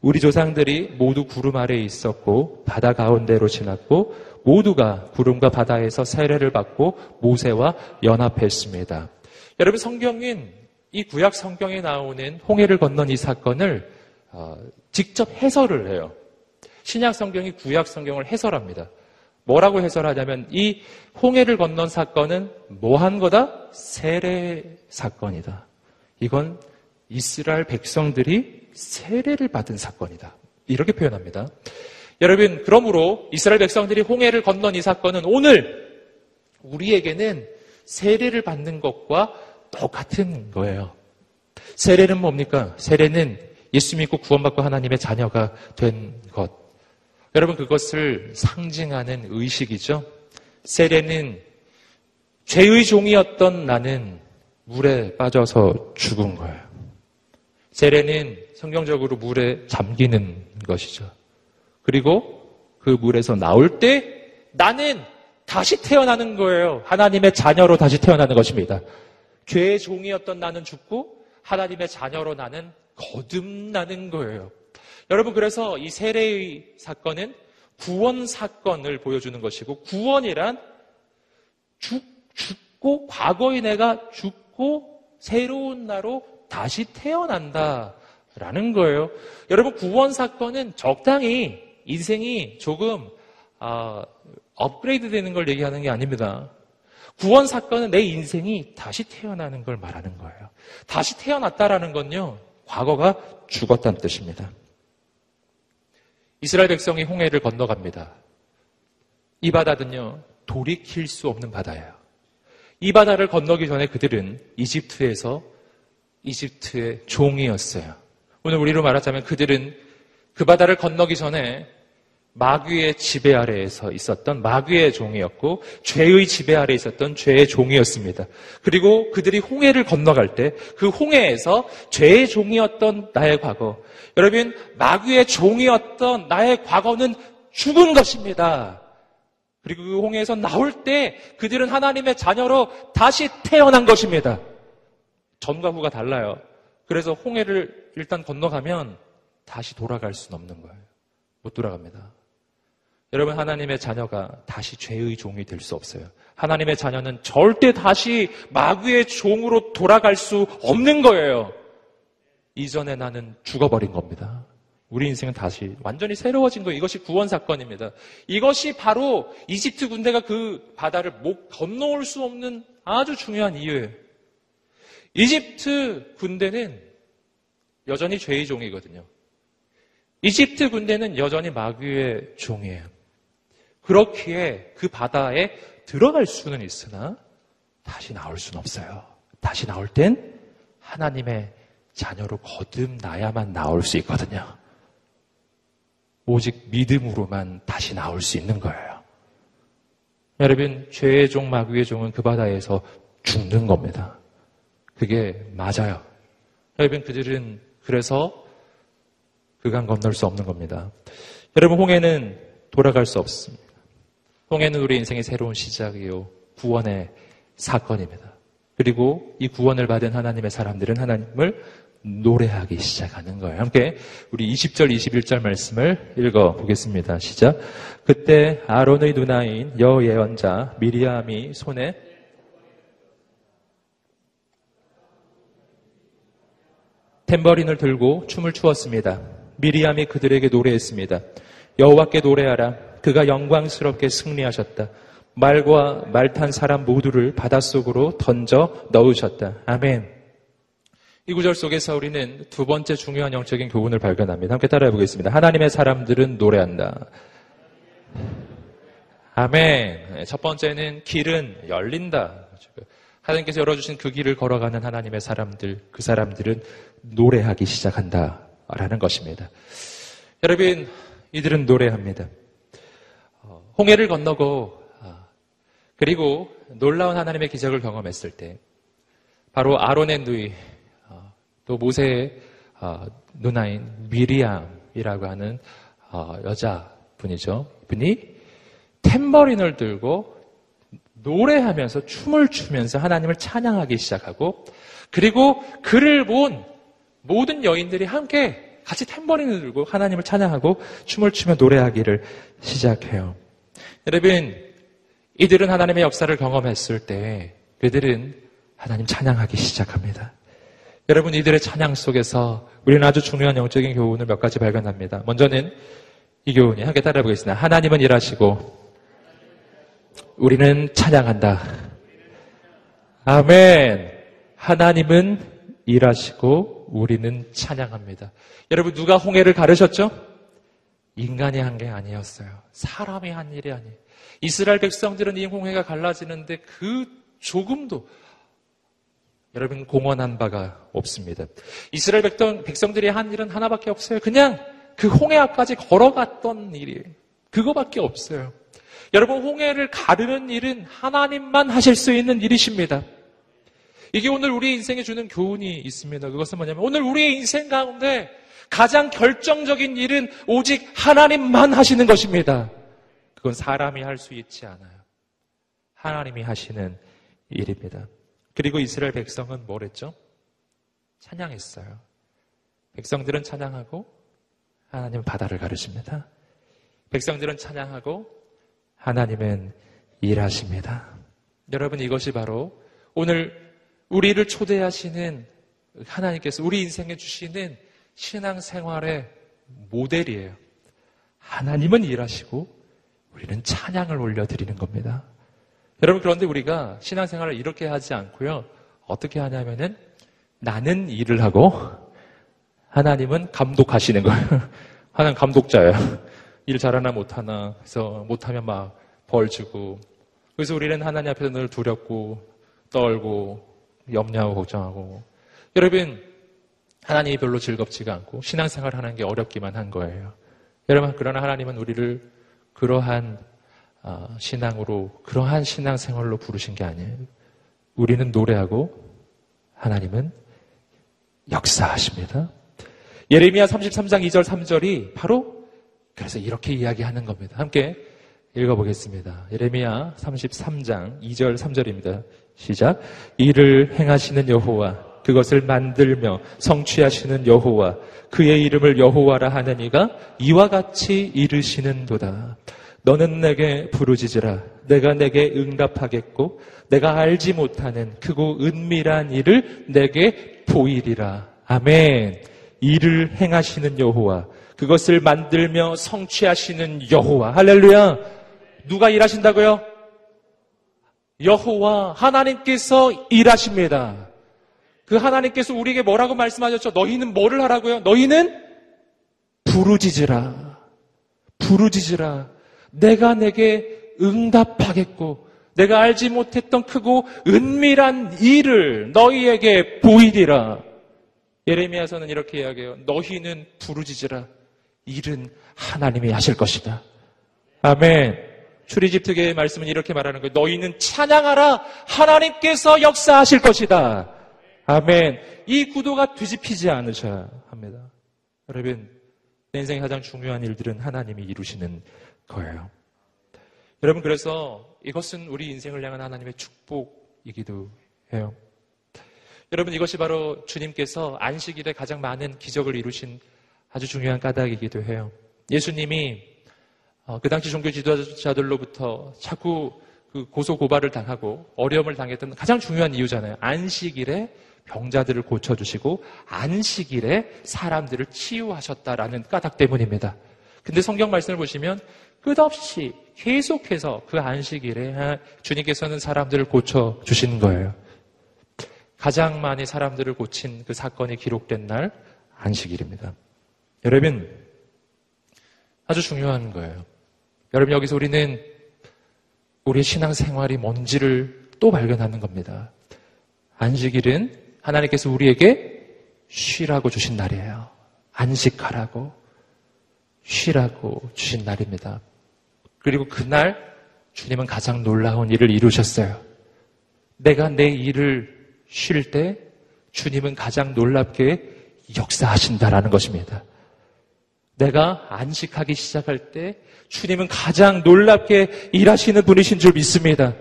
우리 조상들이 모두 구름 아래에 있었고 바다 가운데로 지났고 모두가 구름과 바다에서 세례를 받고 모세와 연합했습니다. 여러분 성경은 이 구약 성경에 나오는 홍해를 건넌 이 사건을 어, 직접 해설을 해요. 신약 성경이 구약 성경을 해설합니다. 뭐라고 해설하냐면 이 홍해를 건넌 사건은 뭐 한 거다? 세례 사건이다. 이건 이스라엘 백성들이 세례를 받은 사건이다. 이렇게 표현합니다. 여러분, 그러므로 이스라엘 백성들이 홍해를 건넌 이 사건은 오늘 우리에게는 세례를 받는 것과 똑같은 거예요. 세례는 뭡니까? 세례는 예수 믿고 구원받고 하나님의 자녀가 된 것. 여러분, 그것을 상징하는 의식이죠. 세례는 죄의 종이었던 나는 물에 빠져서 죽은 거예요. 세례는 성경적으로 물에 잠기는 것이죠. 그리고 그 물에서 나올 때 나는 다시 태어나는 거예요. 하나님의 자녀로 다시 태어나는 것입니다. 죄의 종이었던 나는 죽고 하나님의 자녀로 나는 거듭나는 거예요. 여러분, 그래서 이 세례의 사건은 구원 사건을 보여주는 것이고, 구원이란 죽, 죽고, 과거의 내가 죽고, 새로운 나로 다시 태어난다라는 거예요. 여러분, 구원 사건은 적당히 인생이 조금, 아, 업그레이드 되는 걸 얘기하는 게 아닙니다. 구원 사건은 내 인생이 다시 태어나는 걸 말하는 거예요. 다시 태어났다라는 건요, 과거가 죽었다는 뜻입니다. 이스라엘 백성이 홍해를 건너갑니다. 이 바다는요, 돌이킬 수 없는 바다예요. 이 바다를 건너기 전에 그들은 이집트에서 이집트의 종이었어요. 오늘 우리로 말하자면 그들은 그 바다를 건너기 전에 마귀의 지배 아래에서 있었던 마귀의 종이었고 죄의 지배 아래 에 있었던 죄의 종이었습니다. 그리고 그들이 홍해를 건너갈 때 그 홍해에서 죄의 종이었던 나의 과거 여러분 마귀의 종이었던 나의 과거는 죽은 것입니다. 그리고 그 홍해에서 나올 때 그들은 하나님의 자녀로 다시 태어난 것입니다. 전과 후가 달라요. 그래서 홍해를 일단 건너가면 다시 돌아갈 수는 없는 거예요. 못 돌아갑니다. 여러분, 하나님의 자녀가 다시 죄의 종이 될 수 없어요. 하나님의 자녀는 절대 다시 마귀의 종으로 돌아갈 수 없는 거예요. 이전에 나는 죽어버린 겁니다. 우리 인생은 다시 완전히 새로워진 거예요. 이것이 구원 사건입니다. 이것이 바로 이집트 군대가 그 바다를 못 건너올 수 없는 아주 중요한 이유예요. 이집트 군대는 여전히 죄의 종이거든요. 이집트 군대는 여전히 마귀의 종이에요. 그렇기에 그 바다에 들어갈 수는 있으나 다시 나올 수는 없어요. 다시 나올 땐 하나님의 자녀로 거듭나야만 나올 수 있거든요. 오직 믿음으로만 다시 나올 수 있는 거예요. 여러분, 죄의 종, 마귀의 종은 그 바다에서 죽는 겁니다. 그게 맞아요. 여러분, 그들은 그래서 그간 건널 수 없는 겁니다. 여러분, 홍해는 돌아갈 수 없습니다. 홍해는 우리 인생의 새로운 시작이요. 구원의 사건입니다. 그리고 이 구원을 받은 하나님의 사람들은 하나님을 노래하기 시작하는 거예요. 함께 우리 20절, 21절 말씀을 읽어 보겠습니다. 시작. 그때 아론의 누나인 여 예언자 미리암이 손에 탬버린을 들고 춤을 추었습니다. 미리암이 그들에게 노래했습니다. 여호와께 노래하라. 그가 영광스럽게 승리하셨다. 말과 말탄 사람 모두를 바닷속으로 던져 넣으셨다. 아멘. 이 구절 속에서 우리는 두 번째 중요한 영적인 교훈을 발견합니다. 함께 따라해 보겠습니다. 하나님의 사람들은 노래한다. 아멘. 첫 번째는 길은 열린다. 하나님께서 열어주신 그 길을 걸어가는 하나님의 사람들, 그 사람들은 노래하기 시작한다. 라는 것입니다. 여러분, 이들은 노래합니다. 어, 홍해를 건너고, 아, 그리고 놀라운 하나님의 기적을 경험했을 때, 바로 아론의 누이, 어, 또 모세의 어, 누나인 미리암이라고 하는 여자분이죠. 분이 탬버린을 들고 노래하면서 춤을 추면서 하나님을 찬양하기 시작하고 그리고 그를 본 모든 여인들이 함께 같이 탬버린을 들고 하나님을 찬양하고 춤을 추며 노래하기를 시작해요. 여러분, 이들은 하나님의 역사를 경험했을 때 그들은 하나님 찬양하기 시작합니다. 여러분, 이들의 찬양 속에서 우리는 아주 중요한 영적인 교훈을 몇 가지 발견합니다. 먼저는 이 교훈이 함께 따라해 보겠습니다. 하나님은 일하시고 우리는 찬양한다. 아멘. 하나님은 일하시고 우리는 찬양합니다. 여러분 누가 홍해를 가르셨죠? 인간이 한 게 아니었어요. 사람이 한 일이 아니에요. 이스라엘 백성들은 이 홍해가 갈라지는데 그 조금도 여러분 공헌한 바가 없습니다. 이스라엘 백성들이 한 일은 하나밖에 없어요. 그냥 그 홍해 앞까지 걸어갔던 일이에요. 그거밖에 없어요. 여러분, 홍해를 가르는 일은 하나님만 하실 수 있는 일이십니다. 이게 오늘 우리 인생에 주는 교훈이 있습니다. 그것은 뭐냐면 오늘 우리의 인생 가운데 가장 결정적인 일은 오직 하나님만 하시는 것입니다. 그건 사람이 할 수 있지 않아요. 하나님이 하시는 일입니다. 그리고 이스라엘 백성은 뭘 했죠? 찬양했어요. 백성들은 찬양하고 하나님은 바다를 가르십니다. 백성들은 찬양하고 하나님은 일하십니다. 여러분 이것이 바로 오늘 우리를 초대하시는 하나님께서 우리 인생에 주시는 신앙생활의 모델이에요. 하나님은 일하시고 우리는 찬양을 올려드리는 겁니다. 여러분 그런데 우리가 신앙생활을 이렇게 하지 않고요. 어떻게 하냐면은 나는 일을 하고 하나님은 감독하시는 거예요. (laughs) 하나님 감독자예요. 일 잘하나 못하나 해서 못하면 막 벌 주고 그래서 우리는 하나님 앞에서 늘 두렵고 떨고 염려하고 걱정하고 여러분 하나님이 별로 즐겁지가 않고 신앙생활 하는 게 어렵기만 한 거예요. 여러분 그러나 하나님은 우리를 그러한 아, 신앙으로 그러한 신앙생활로 부르신 게 아니에요. 우리는 노래하고 하나님은 역사하십니다. 예레미야 33장 2절 3절이 바로 그래서 이렇게 이야기하는 겁니다. 함께 읽어보겠습니다. 예레미야 33장 2절 3절입니다. 시작. 이를 행하시는 여호와 그것을 만들며 성취하시는 여호와 그의 이름을 여호와라 하는 이가 이와 같이 이르시는도다. 너는 내게 부르짖으라. 내가 내게 응답하겠고 내가 알지 못하는 크고 은밀한 일을 내게 보이리라. 아멘. 일을 행하시는 여호와 그것을 만들며 성취하시는 여호와 할렐루야. 누가 일하신다고요? 여호와 하나님께서 일하십니다. 그 하나님께서 우리에게 뭐라고 말씀하셨죠? 너희는 뭐를 하라고요? 너희는 부르짖으라. 부르짖으라. 내가 내게 응답하겠고 내가 알지 못했던 크고 은밀한 일을 너희에게 보이리라. 예레미야서는 이렇게 이야기해요. 너희는 부르짖으라. 일은 하나님이 하실 것이다. 아멘. 출이집 특의 말씀은 이렇게 말하는 거예요. 너희는 찬양하라. 하나님께서 역사하실 것이다. 아멘. 이 구도가 뒤집히지 않으셔야 합니다. 여러분, 내 인생의 가장 중요한 일들은 하나님이 이루시는 거예요. 여러분, 그래서 이것은 우리 인생을 향한 하나님의 축복이기도 해요. 여러분, 이것이 바로 주님께서 안식일에 가장 많은 기적을 이루신 아주 중요한 까닭이기도 해요. 예수님이 어, 그 당시 종교 지도자들로부터 자꾸 그 고소 고발을 당하고 어려움을 당했던 가장 중요한 이유잖아요. 안식일에 병자들을 고쳐주시고 안식일에 사람들을 치유하셨다라는 까닭 때문입니다. 근데 성경 말씀을 보시면 끝없이 계속해서 그 안식일에 주님께서는 사람들을 고쳐주신 거예요. 가장 많이 사람들을 고친 그 사건이 기록된 날 안식일입니다. 여러분, 아주 중요한 거예요. 여러분, 여기서 우리는 우리의 신앙생활이 뭔지를 또 발견하는 겁니다. 안식일은 하나님께서 우리에게 쉬라고 주신 날이에요. 안식하라고, 쉬라고 주신 날입니다. 그리고 그날 주님은 가장 놀라운 일을 이루셨어요. 내가 내 일을 쉴 때 주님은 가장 놀랍게 역사하신다라는 것입니다. 내가 안식하기 시작할 때 주님은 가장 놀랍게 일하시는 분이신 줄 믿습니다.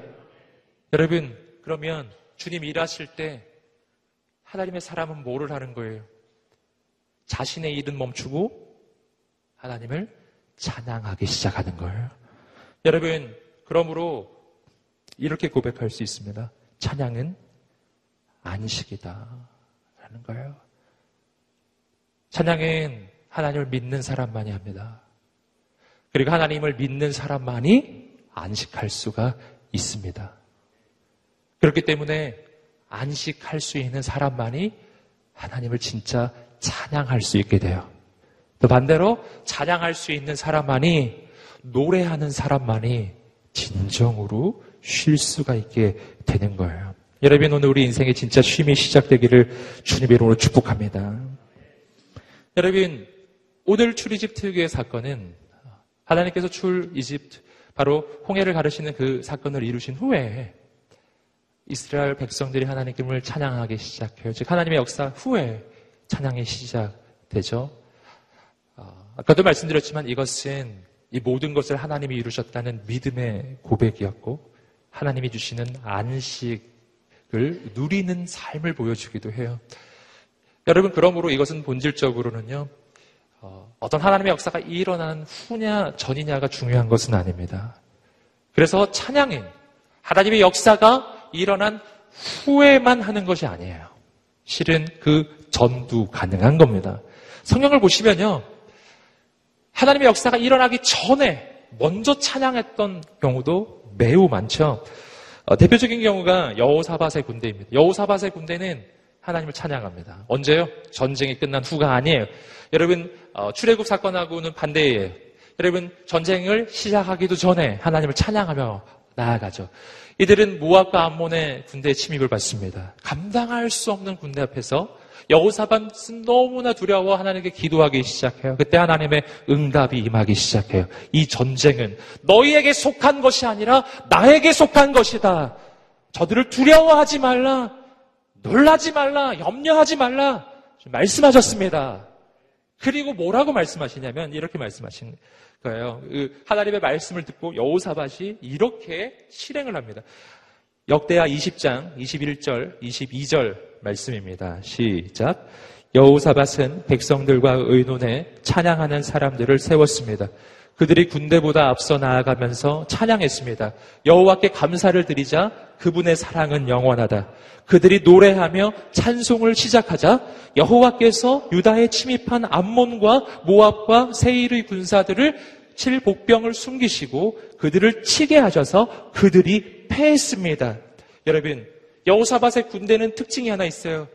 여러분, 그러면 주님 일하실 때 하나님의 사람은 뭐를 하는 거예요? 자신의 일은 멈추고 하나님을 찬양하기 시작하는 거예요. 여러분, 그러므로 이렇게 고백할 수 있습니다. 찬양은 안식이다. 라는 거예요. 찬양은 하나님을 믿는 사람만이 합니다. 그리고 하나님을 믿는 사람만이 안식할 수가 있습니다. 그렇기 때문에 안식할 수 있는 사람만이 하나님을 진짜 찬양할 수 있게 돼요. 또 반대로 찬양할 수 있는 사람만이 노래하는 사람만이 진정으로 쉴 수가 있게 되는 거예요. 여러분 오늘 우리 인생의 진짜 쉼이 시작되기를 주님의 이름으로 축복합니다. 여러분 오늘 출이집 특유의 사건은 하나님께서 출 이집트 바로 홍해를 가르시는 그 사건을 이루신 후에 이스라엘 백성들이 하나님을 찬양하기 시작해요. 즉 하나님의 역사 후에 찬양이 시작되죠. 어, 아까도 말씀드렸지만 이것은 이 모든 것을 하나님이 이루셨다는 믿음의 고백이었고 하나님이 주시는 안식을 누리는 삶을 보여주기도 해요. 여러분 그러므로 이것은 본질적으로는요. 어, 어떤 하나님의 역사가 일어나는 후냐 전이냐가 중요한 것은 아닙니다. 그래서 찬양은 하나님의 역사가 일어난 후에만 하는 것이 아니에요. 실은 그 전도 가능한 겁니다. 성경을 보시면요. 하나님의 역사가 일어나기 전에 먼저 찬양했던 경우도 매우 많죠. 어, 대표적인 경우가 여호사밧의 군대입니다. 여호사밧의 군대는 하나님을 찬양합니다. 언제요? 전쟁이 끝난 후가 아니에요. 여러분 어, 출애굽 사건하고는 반대예요. 여러분 전쟁을 시작하기도 전에 하나님을 찬양하며 나아가죠. 이들은 모압과 암몬의 군대 침입을 받습니다. 감당할 수 없는 군대 앞에서 여호사밧은 너무나 두려워 하나님께 기도하기 시작해요. 그때 하나님의 응답이 임하기 시작해요. 이 전쟁은 너희에게 속한 것이 아니라 나에게 속한 것이다. 저들을 두려워하지 말라. 놀라지 말라. 염려하지 말라. 말씀하셨습니다. 그리고 뭐라고 말씀하시냐면 이렇게 말씀하신 거예요. 그 하나님의 말씀을 듣고 여호사밭이 이렇게 실행을 합니다. 역대하 20장 21절, 22절 말씀입니다. 시작. 여호사밧은 백성들과 의논해 찬양하는 사람들을 세웠습니다. 그들이 군대보다 앞서 나아가면서 찬양했습니다. 여호와께 감사를 드리자 그분의 사랑은 영원하다. 그들이 노래하며 찬송을 시작하자 여호와께서 유다에 침입한 암몬과 모압과 세일의 군사들을 칠 복병을 숨기시고 그들을 치게 하셔서 그들이 패했습니다. 여러분, 여호사밧의 군대는 특징이 하나 있어요.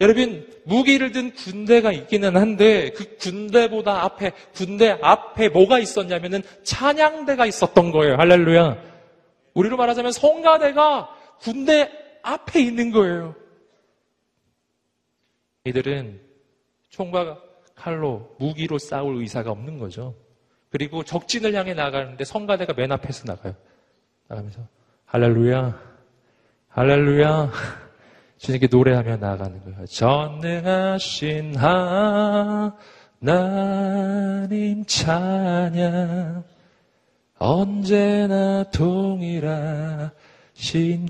여러분, 무기를 든 군대가 있기는 한데 그 군대보다 앞에 군대 앞에 뭐가 있었냐면은 찬양대가 있었던 거예요. 할렐루야. 우리로 말하자면 성가대가 군대 앞에 있는 거예요. 이들은 총과 칼로 무기로 싸울 의사가 없는 거죠. 그리고 적진을 향해 나가는데 성가대가 맨 앞에서 나가요. 나가면서 할렐루야, 할렐루야. 주님께 노래하며 나아가는 거예요. 전능하신 하나님 찬양 언제나 동일하신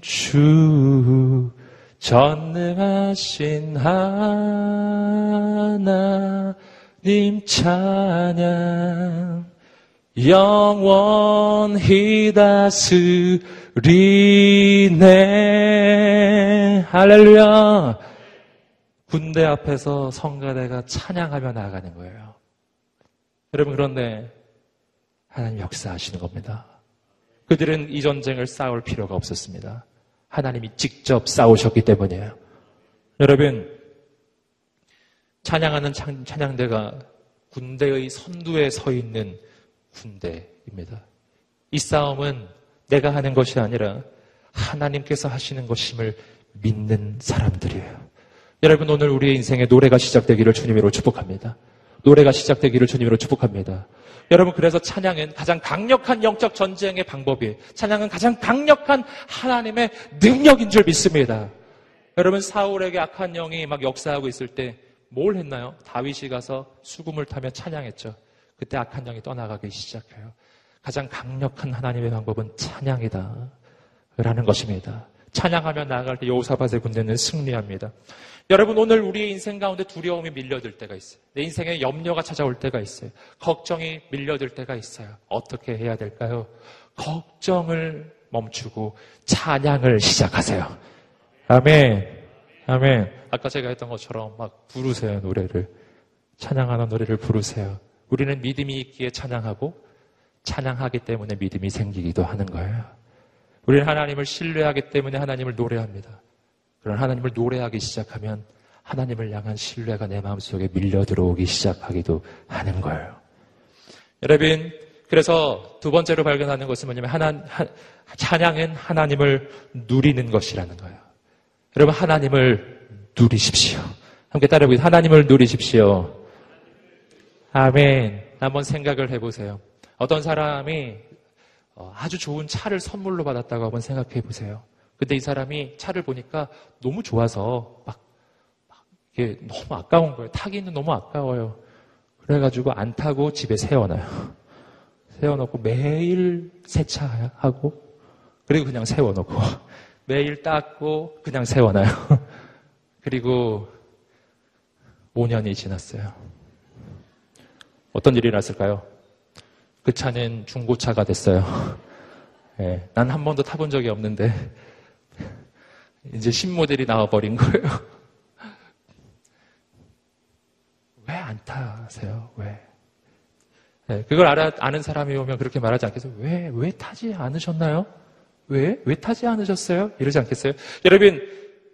주 전능하신 하나님 찬양 영원히 다스리네. 할렐루야. 군대 앞에서 성가대가 찬양하며 나아가는 거예요. 여러분, 그런데 하나님 역사하시는 겁니다. 그들은 이 전쟁을 싸울 필요가 없었습니다. 하나님이 직접 싸우셨기 때문이에요. 여러분, 찬양하는 찬양대가 군대의 선두에 서 있는 군대입니다. 이 싸움은 내가 하는 것이 아니라 하나님께서 하시는 것임을 믿는 사람들이에요. 여러분 오늘 우리의 인생에 노래가 시작되기를 주님으로 축복합니다. 노래가 시작되기를 주님으로 축복합니다. 여러분 그래서 찬양은 가장 강력한 영적 전쟁의 방법이에요. 찬양은 가장 강력한 하나님의 능력인 줄 믿습니다. 여러분 사울에게 악한 영이 막 역사하고 있을 때 뭘 했나요? 다윗이 가서 수금을 타며 찬양했죠. 그때 악한 영이 떠나가기 시작해요. 가장 강력한 하나님의 방법은 찬양이다. 라는 것입니다. 찬양하며 나아갈 때 여호사밧의 군대는 승리합니다. 여러분 오늘 우리의 인생 가운데 두려움이 밀려들 때가 있어요. 내 인생에 염려가 찾아올 때가 있어요. 걱정이 밀려들 때가 있어요. 어떻게 해야 될까요? 걱정을 멈추고 찬양을 시작하세요. 아멘. 아멘. 아까 제가 했던 것처럼 막 부르세요, 노래를. 찬양하는 노래를 부르세요. 우리는 믿음이 있기에 찬양하고 찬양하기 때문에 믿음이 생기기도 하는 거예요. 우리는 하나님을 신뢰하기 때문에 하나님을 노래합니다. 그런 하나님을 노래하기 시작하면 하나님을 향한 신뢰가 내 마음속에 밀려 들어오기 시작하기도 하는 거예요. 여러분, 그래서 두 번째로 발견하는 것은 뭐냐면 하나, 찬양은 하나님을 누리는 것이라는 거예요. 여러분, 하나님을 누리십시오. 함께 따라해보세요. 하나님을 누리십시오. 아멘. 한번 생각을 해보세요. 어떤 사람이 어, 아주 좋은 차를 선물로 받았다고 한번 생각해 보세요. 근데 이 사람이 차를 보니까 너무 좋아서 막, 막 이게 너무 아까운 거예요. 타기는 너무 아까워요. 그래가지고 안 타고 집에 세워놔요. 세워놓고 매일 세차하고 그리고 그냥 세워놓고 (laughs) 매일 닦고 그냥 세워놔요. (laughs) 그리고 5년이 지났어요. 어떤 일이 났을까요? 그 차는 중고차가 됐어요. 네, 난한 번도 타본 적이 없는데 이제 신모델이 나와버린 거예요. (laughs) 왜 안 타세요? 왜? 네, 그걸 알아, 아는 사람이 오면 그렇게 말하지 않겠어요? 왜, 왜 타지 않으셨나요? 왜? 왜 타지 않으셨어요? 이러지 않겠어요? 여러분,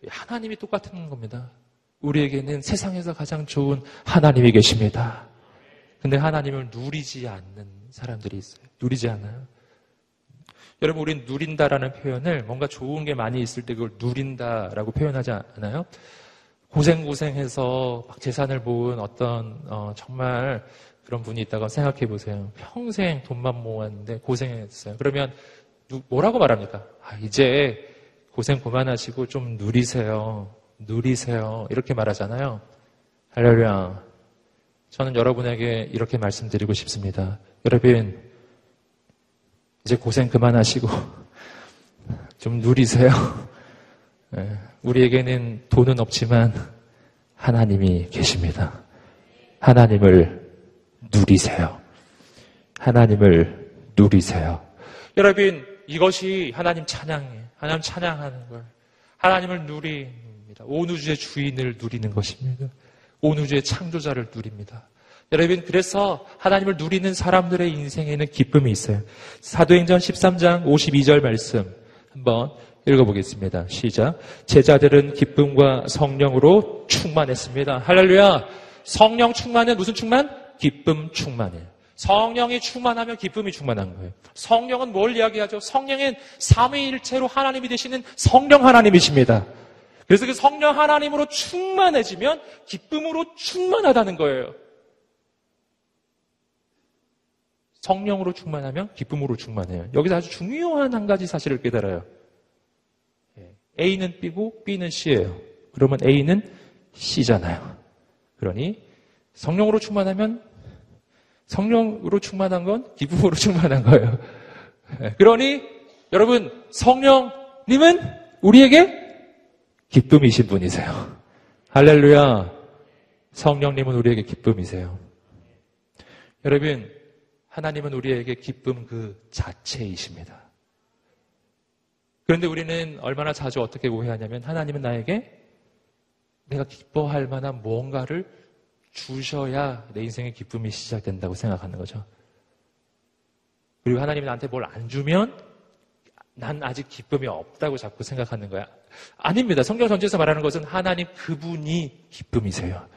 하나님이 똑같은 겁니다. 우리에게는 세상에서 가장 좋은 하나님이 계십니다. 근데 하나님을 누리지 않는 사람들이 있어요. 누리지 않아요. 여러분, 우린 누린다라는 표현을 뭔가 좋은 게 많이 있을 때 그걸 누린다라고 표현하지 않아요? 고생고생해서 막 재산을 모은 어떤, 어, 정말 그런 분이 있다고 생각해 보세요. 평생 돈만 모았는데 고생했어요. 그러면 누, 뭐라고 말합니까? 아, 이제 고생 그만하시고 좀 누리세요. 누리세요. 이렇게 말하잖아요. 할렐루야. 저는 여러분에게 이렇게 말씀드리고 싶습니다. 여러분, 이제 고생 그만하시고, (laughs) 좀 누리세요. (laughs) 예, 우리에게는 돈은 없지만 하나님이 계십니다. 하나님을 누리세요. 하나님을 누리세요. 여러분, 이것이 하나님 찬양이에요. 하나님 찬양하는 걸. 하나님을 누립니다. 온 우주의 주인을 누리는 것입니다. 온 우주의 창조자를 누립니다. 여러분, 그래서 하나님을 누리는 사람들의 인생에는 기쁨이 있어요. 사도행전 13장 52절 말씀 한번 읽어보겠습니다. 시작. 제자들은 기쁨과 성령으로 충만했습니다. 할렐루야. 성령 충만은 무슨 충만? 기쁨 충만이에요. 성령이 충만하면 기쁨이 충만한 거예요. 성령은 뭘 이야기하죠? 성령은 삼위일체로 하나님이 되시는 성령 하나님이십니다. 그래서 그 성령 하나님으로 충만해지면 기쁨으로 충만하다는 거예요. 성령으로 충만하면 기쁨으로 충만해요. 여기서 아주 중요한 한 가지 사실을 깨달아요. 예, A는 B고 B는 C예요. 그러면 A는 C잖아요. 그러니 성령으로 충만하면 성령으로 충만한 건 기쁨으로 (laughs) 충만한 거예요. 예, 그러니 여러분 성령님은 우리에게 기쁨이신 분이세요. 할렐루야. 성령님은 우리에게 기쁨이세요. 여러분 하나님은 우리에게 기쁨 그 자체이십니다. 그런데 우리는 얼마나 자주 어떻게 오해하냐면 하나님은 나에게 내가 기뻐할 만한 무언가를 주셔야 내 인생의 기쁨이 시작된다고 생각하는 거죠. 그리고 하나님이 나한테 뭘 안 주면 난 아직 기쁨이 없다고 자꾸 생각하는 거야. 아닙니다. 성경 전체에서 말하는 것은 하나님 그분이 기쁨이세요.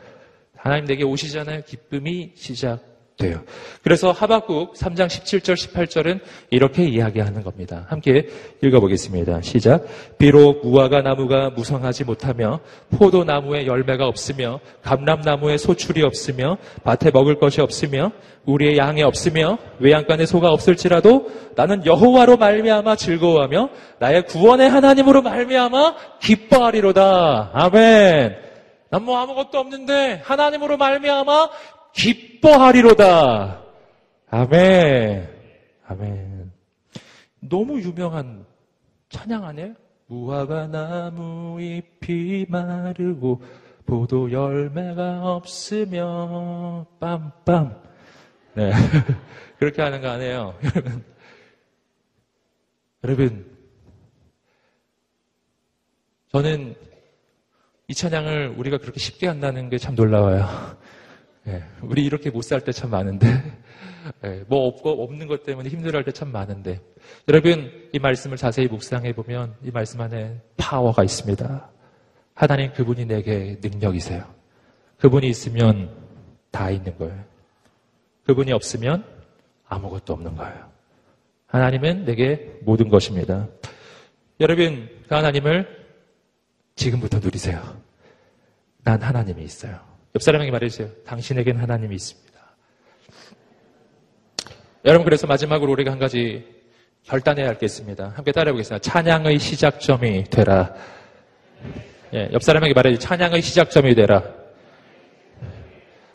하나님 내게 오시잖아요. 기쁨이 시작 돼요. 그래서 하박국 3장 17절 18절은 이렇게 이야기하는 겁니다. 함께 읽어보겠습니다. 시작. 비록 무화과 나무가 무성하지 못하며 포도나무에 열매가 없으며 감람나무에 소출이 없으며 밭에 먹을 것이 없으며 우리의 양이 없으며 외양간에 소가 없을지라도 나는 여호와로 말미암아 즐거워하며 나의 구원의 하나님으로 말미암아 기뻐하리로다. 아멘. 난뭐 아무것도 없는데 하나님으로 말미암아 기뻐하리로다. 아멘. 아멘. 너무 유명한 찬양 아니에요? 무화과 나무 잎이 마르고 보도 열매가 없으며 빰빰. 네. (laughs) 그렇게 하는 거 아니에요. 여러분. 여러분. 저는 이 찬양을 우리가 그렇게 쉽게 한다는 게 참 놀라워요. 예, 우리 이렇게 못 살 때 참 많은데, (laughs) 예, 뭐 없고 없는 것 때문에 힘들어할 때 참 많은데, 여러분 이 말씀을 자세히 묵상해 보면 이 말씀 안에 파워가 있습니다. 하나님 그분이 내게 능력이세요. 그분이 있으면 다 있는 거예요. 그분이 없으면 아무것도 없는 거예요. 하나님은 내게 모든 것입니다. 여러분 그 하나님을 지금부터 누리세요. 난 하나님이 있어요. 옆 사람에게 말해주세요. 당신에겐 하나님이 있습니다. 여러분, 그래서 마지막으로 우리가 한 가지 결단해야 할 게 있습니다. 함께 따라해보겠습니다. 찬양의 시작점이 되라. 예, 옆 사람에게 말해주세요. 찬양의 시작점이 되라.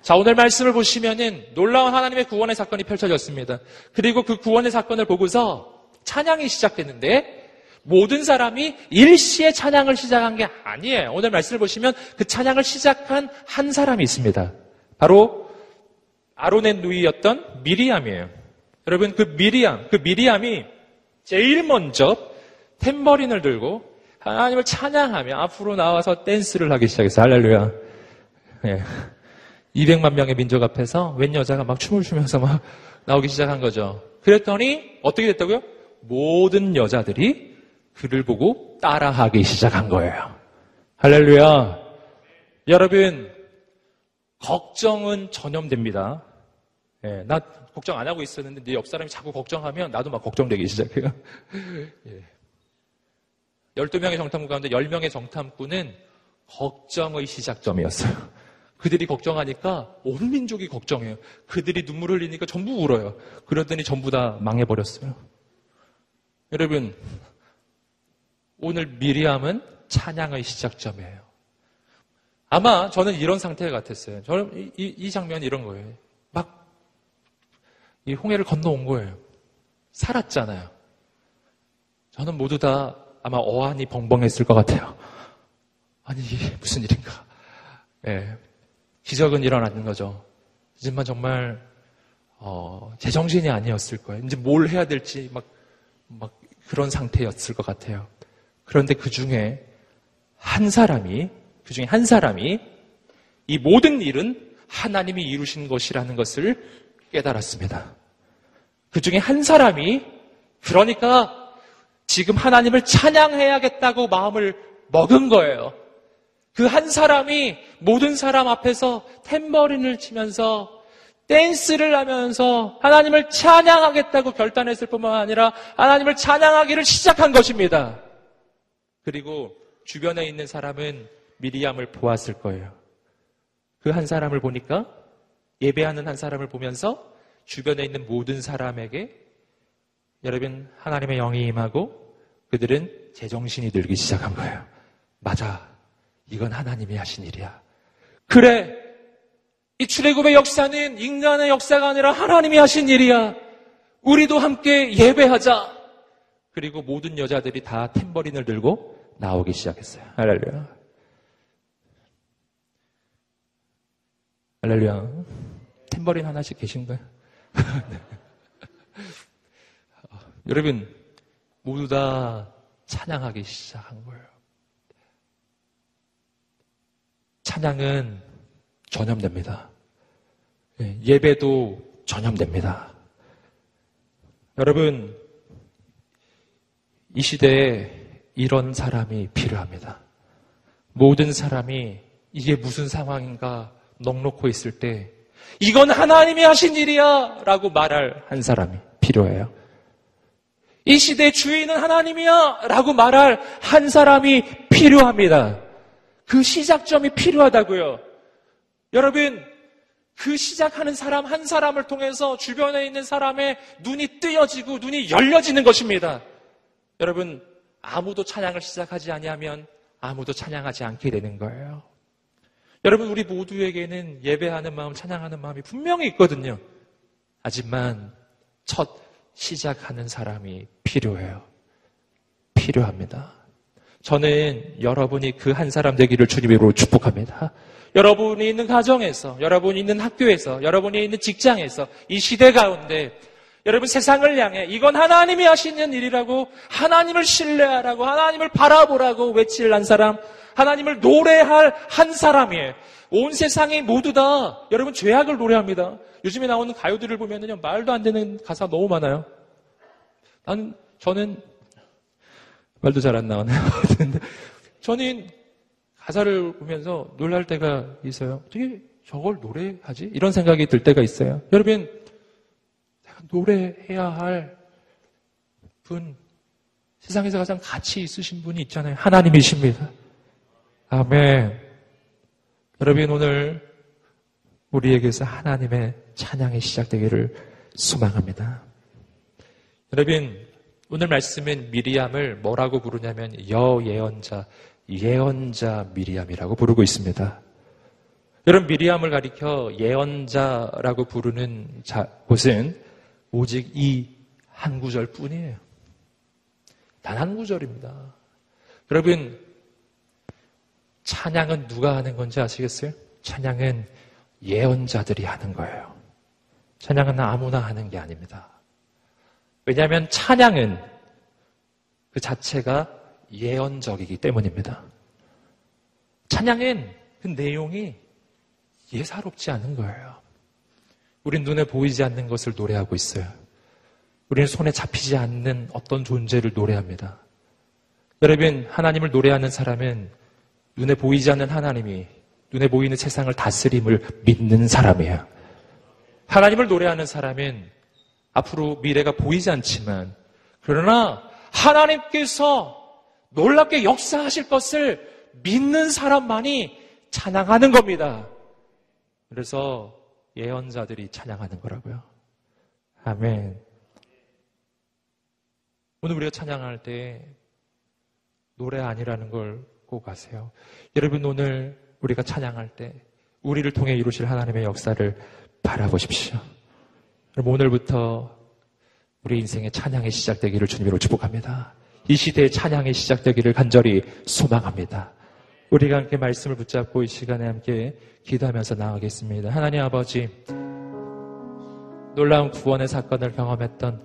자, 오늘 말씀을 보시면은 놀라운 하나님의 구원의 사건이 펼쳐졌습니다. 그리고 그 구원의 사건을 보고서 찬양이 시작됐는데 모든 사람이 일시에 찬양을 시작한 게 아니에요. 오늘 말씀을 보시면 그 찬양을 시작한 한 사람이 있습니다. 바로 아론의 누이였던 미리암이에요. 여러분 그 미리암, 그 미리암이 제일 먼저 탬버린을 들고 하나님을 찬양하며 앞으로 나와서 댄스를 하기 시작했어요. 할렐루야. 예. 200만 명의 민족 앞에서 웬 여자가 막 춤을 추면서 막 나오기 시작한 거죠. 그랬더니 어떻게 됐다고요? 모든 여자들이 그를 보고 따라하기 시작한 거예요. 할렐루야. 여러분, 걱정은 전염됩니다. 예, 나 걱정 안 하고 있었는데 내 옆 사람이 자꾸 걱정하면 나도 막 걱정되기 시작해요. (laughs) 예. 12명의 정탐꾼 가운데 10명의 정탐꾼은 걱정의 시작점이었어요. 그들이 걱정하니까 온 민족이 걱정해요. 그들이 눈물 흘리니까 전부 울어요. 그러더니 전부 다 망해버렸어요. 여러분, 오늘 미리암은 찬양의 시작점이에요. 아마 저는 이런 상태 같았어요. 저는 이, 이 장면이 이런 거예요. 막, 이 홍해를 건너온 거예요. 살았잖아요. 저는 모두 다 아마 어안이 벙벙했을 것 같아요. 아니, 이게 무슨 일인가. 예. 기적은 일어나는 거죠. 하지만 정말, 어, 제정신이 아니었을 거예요. 이제 뭘 해야 될지 막, 막 그런 상태였을 것 같아요. 그런데 그 중에 한 사람이, 그 중에 한 사람이 이 모든 일은 하나님이 이루신 것이라는 것을 깨달았습니다. 그 중에 한 사람이 그러니까 지금 하나님을 찬양해야겠다고 마음을 먹은 거예요. 그 한 사람이 모든 사람 앞에서 탬버린을 치면서 댄스를 하면서 하나님을 찬양하겠다고 결단했을 뿐만 아니라 하나님을 찬양하기를 시작한 것입니다. 그리고 주변에 있는 사람은 미리암을 보았을 거예요. 그 한 사람을 보니까 예배하는 한 사람을 보면서 주변에 있는 모든 사람에게 여러분 하나님의 영이 임하고 그들은 제정신이 들기 시작한 거예요. 맞아. 이건 하나님이 하신 일이야. 그래. 이 출애굽의 역사는 인간의 역사가 아니라 하나님이 하신 일이야. 우리도 함께 예배하자. 그리고 모든 여자들이 다 탬버린을 들고 나오기 시작했어요. 할렐루야. 할렐루야. 탬버린 하나씩 계신 거예요? (laughs) 네. 어, 여러분, 모두 다 찬양하기 시작한 거예요. 찬양은 전염됩니다. 예, 예배도 전염됩니다. 여러분, 이 시대에 이런 사람이 필요합니다. 모든 사람이 이게 무슨 상황인가 넉놓고 있을 때 이건 하나님이 하신 일이야 라고 말할 한 사람이 필요해요. 이 시대의 주인은 하나님이야 라고 말할 한 사람이 필요합니다. 그 시작점이 필요하다고요. 여러분, 그 시작하는 사람 한 사람을 통해서 주변에 있는 사람의 눈이 뜨여지고 눈이 열려지는 것입니다. 여러분, 아무도 찬양을 시작하지 아니하면 아무도 찬양하지 않게 되는 거예요. 여러분, 우리 모두에게는 예배하는 마음, 찬양하는 마음이 분명히 있거든요. 하지만 첫 시작하는 사람이 필요해요. 필요합니다. 저는 여러분이 그 한 사람 되기를 주님으로 축복합니다. 여러분이 있는 가정에서, 여러분이 있는 학교에서, 여러분이 있는 직장에서, 이 시대 가운데, 여러분 세상을 향해 이건 하나님이 하시는 일이라고 하나님을 신뢰하라고 하나님을 바라보라고 외칠 한 사람, 하나님을 노래할 한 사람이에요. 온 세상이 모두 다 여러분 죄악을 노래합니다. 요즘에 나오는 가요들을 보면은요 말도 안 되는 가사 너무 많아요. 난 저는 말도 잘 안 나오네요. (laughs) 저는 가사를 보면서 놀랄 때가 있어요. 어떻게 저걸 노래하지? 이런 생각이 들 때가 있어요. 여러분 노래해야 할 분, 세상에서 가장 가치 있으신 분이 있잖아요. 하나님이십니다. 아멘. 여러분 오늘 우리에게서 하나님의 찬양이 시작되기를 소망합니다. 여러분 오늘 말씀은 미리암을 뭐라고 부르냐면 여예언자, 예언자 미리암이라고 부르고 있습니다. 여러분 미리암을 가리켜 예언자라고 부르는 자, 곳은 오직 이 한 구절 뿐이에요. 단 한 구절입니다. 여러분 찬양은 누가 하는 건지 아시겠어요? 찬양은 예언자들이 하는 거예요. 찬양은 아무나 하는 게 아닙니다. 왜냐하면 찬양은 그 자체가 예언적이기 때문입니다. 찬양은 그 내용이 예사롭지 않은 거예요. 우린 눈에 보이지 않는 것을 노래하고 있어요. 우리는 손에 잡히지 않는 어떤 존재를 노래합니다. 여러분, 하나님을 노래하는 사람은 눈에 보이지 않는 하나님이 눈에 보이는 세상을 다스림을 믿는 사람이에요. 하나님을 노래하는 사람은 앞으로 미래가 보이지 않지만 그러나 하나님께서 놀랍게 역사하실 것을 믿는 사람만이 찬양하는 겁니다. 그래서 예언자들이 찬양하는 거라고요. 아멘. 오늘 우리가 찬양할 때 노래 아니라는 걸 꼭 아세요. 여러분 오늘 우리가 찬양할 때 우리를 통해 이루실 하나님의 역사를 바라보십시오. 여러분 오늘부터 우리 인생의 찬양이 시작되기를 주님으로 축복합니다. 이 시대의 찬양이 시작되기를 간절히 소망합니다. 우리가 함께 말씀을 붙잡고 이 시간에 함께 기도하면서 나가겠습니다. 하나님 아버지, 놀라운 구원의 사건을 경험했던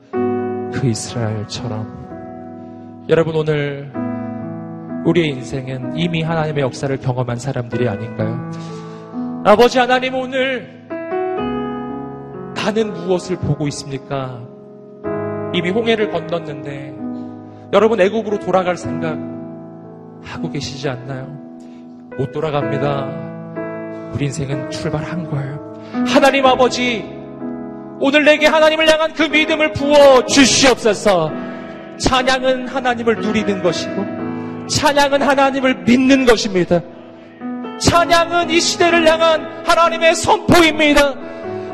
그 이스라엘처럼 여러분 오늘 우리의 인생은 이미 하나님의 역사를 경험한 사람들이 아닌가요? 아버지 하나님 오늘 나는 무엇을 보고 있습니까? 이미 홍해를 건넜는데 여러분 애국으로 돌아갈 생각 하고 계시지 않나요? 못 돌아갑니다. 우리 인생은 출발한 거예요. 하나님 아버지 오늘 내게 하나님을 향한 그 믿음을 부어 주시옵소서. 찬양은 하나님을 누리는 것이고 찬양은 하나님을 믿는 것입니다. 찬양은 이 시대를 향한 하나님의 선포입니다.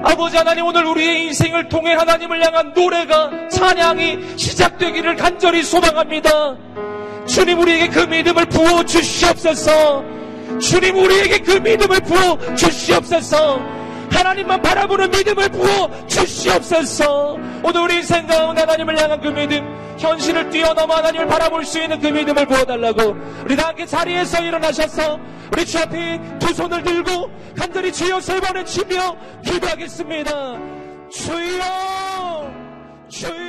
아버지 하나님 오늘 우리의 인생을 통해 하나님을 향한 노래가 찬양이 시작되기를 간절히 소망합니다. 주님 우리에게 그 믿음을 부어 주시옵소서. 주님 우리에게 그 믿음을 부어 주시옵소서. 하나님만 바라보는 믿음을 부어 주시옵소서. 오늘 우리 인생 가운데 하나님을 향한 그 믿음, 현실을 뛰어넘어 하나님을 바라볼 수 있는 그 믿음을 부어달라고 우리 다 함께 자리에서 일어나셔서 우리 주 앞에 두 손을 들고 간절히 주여 세 번을 치며 기도하겠습니다. 주여, 주여.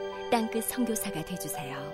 땅끝 선교사가 되주세요.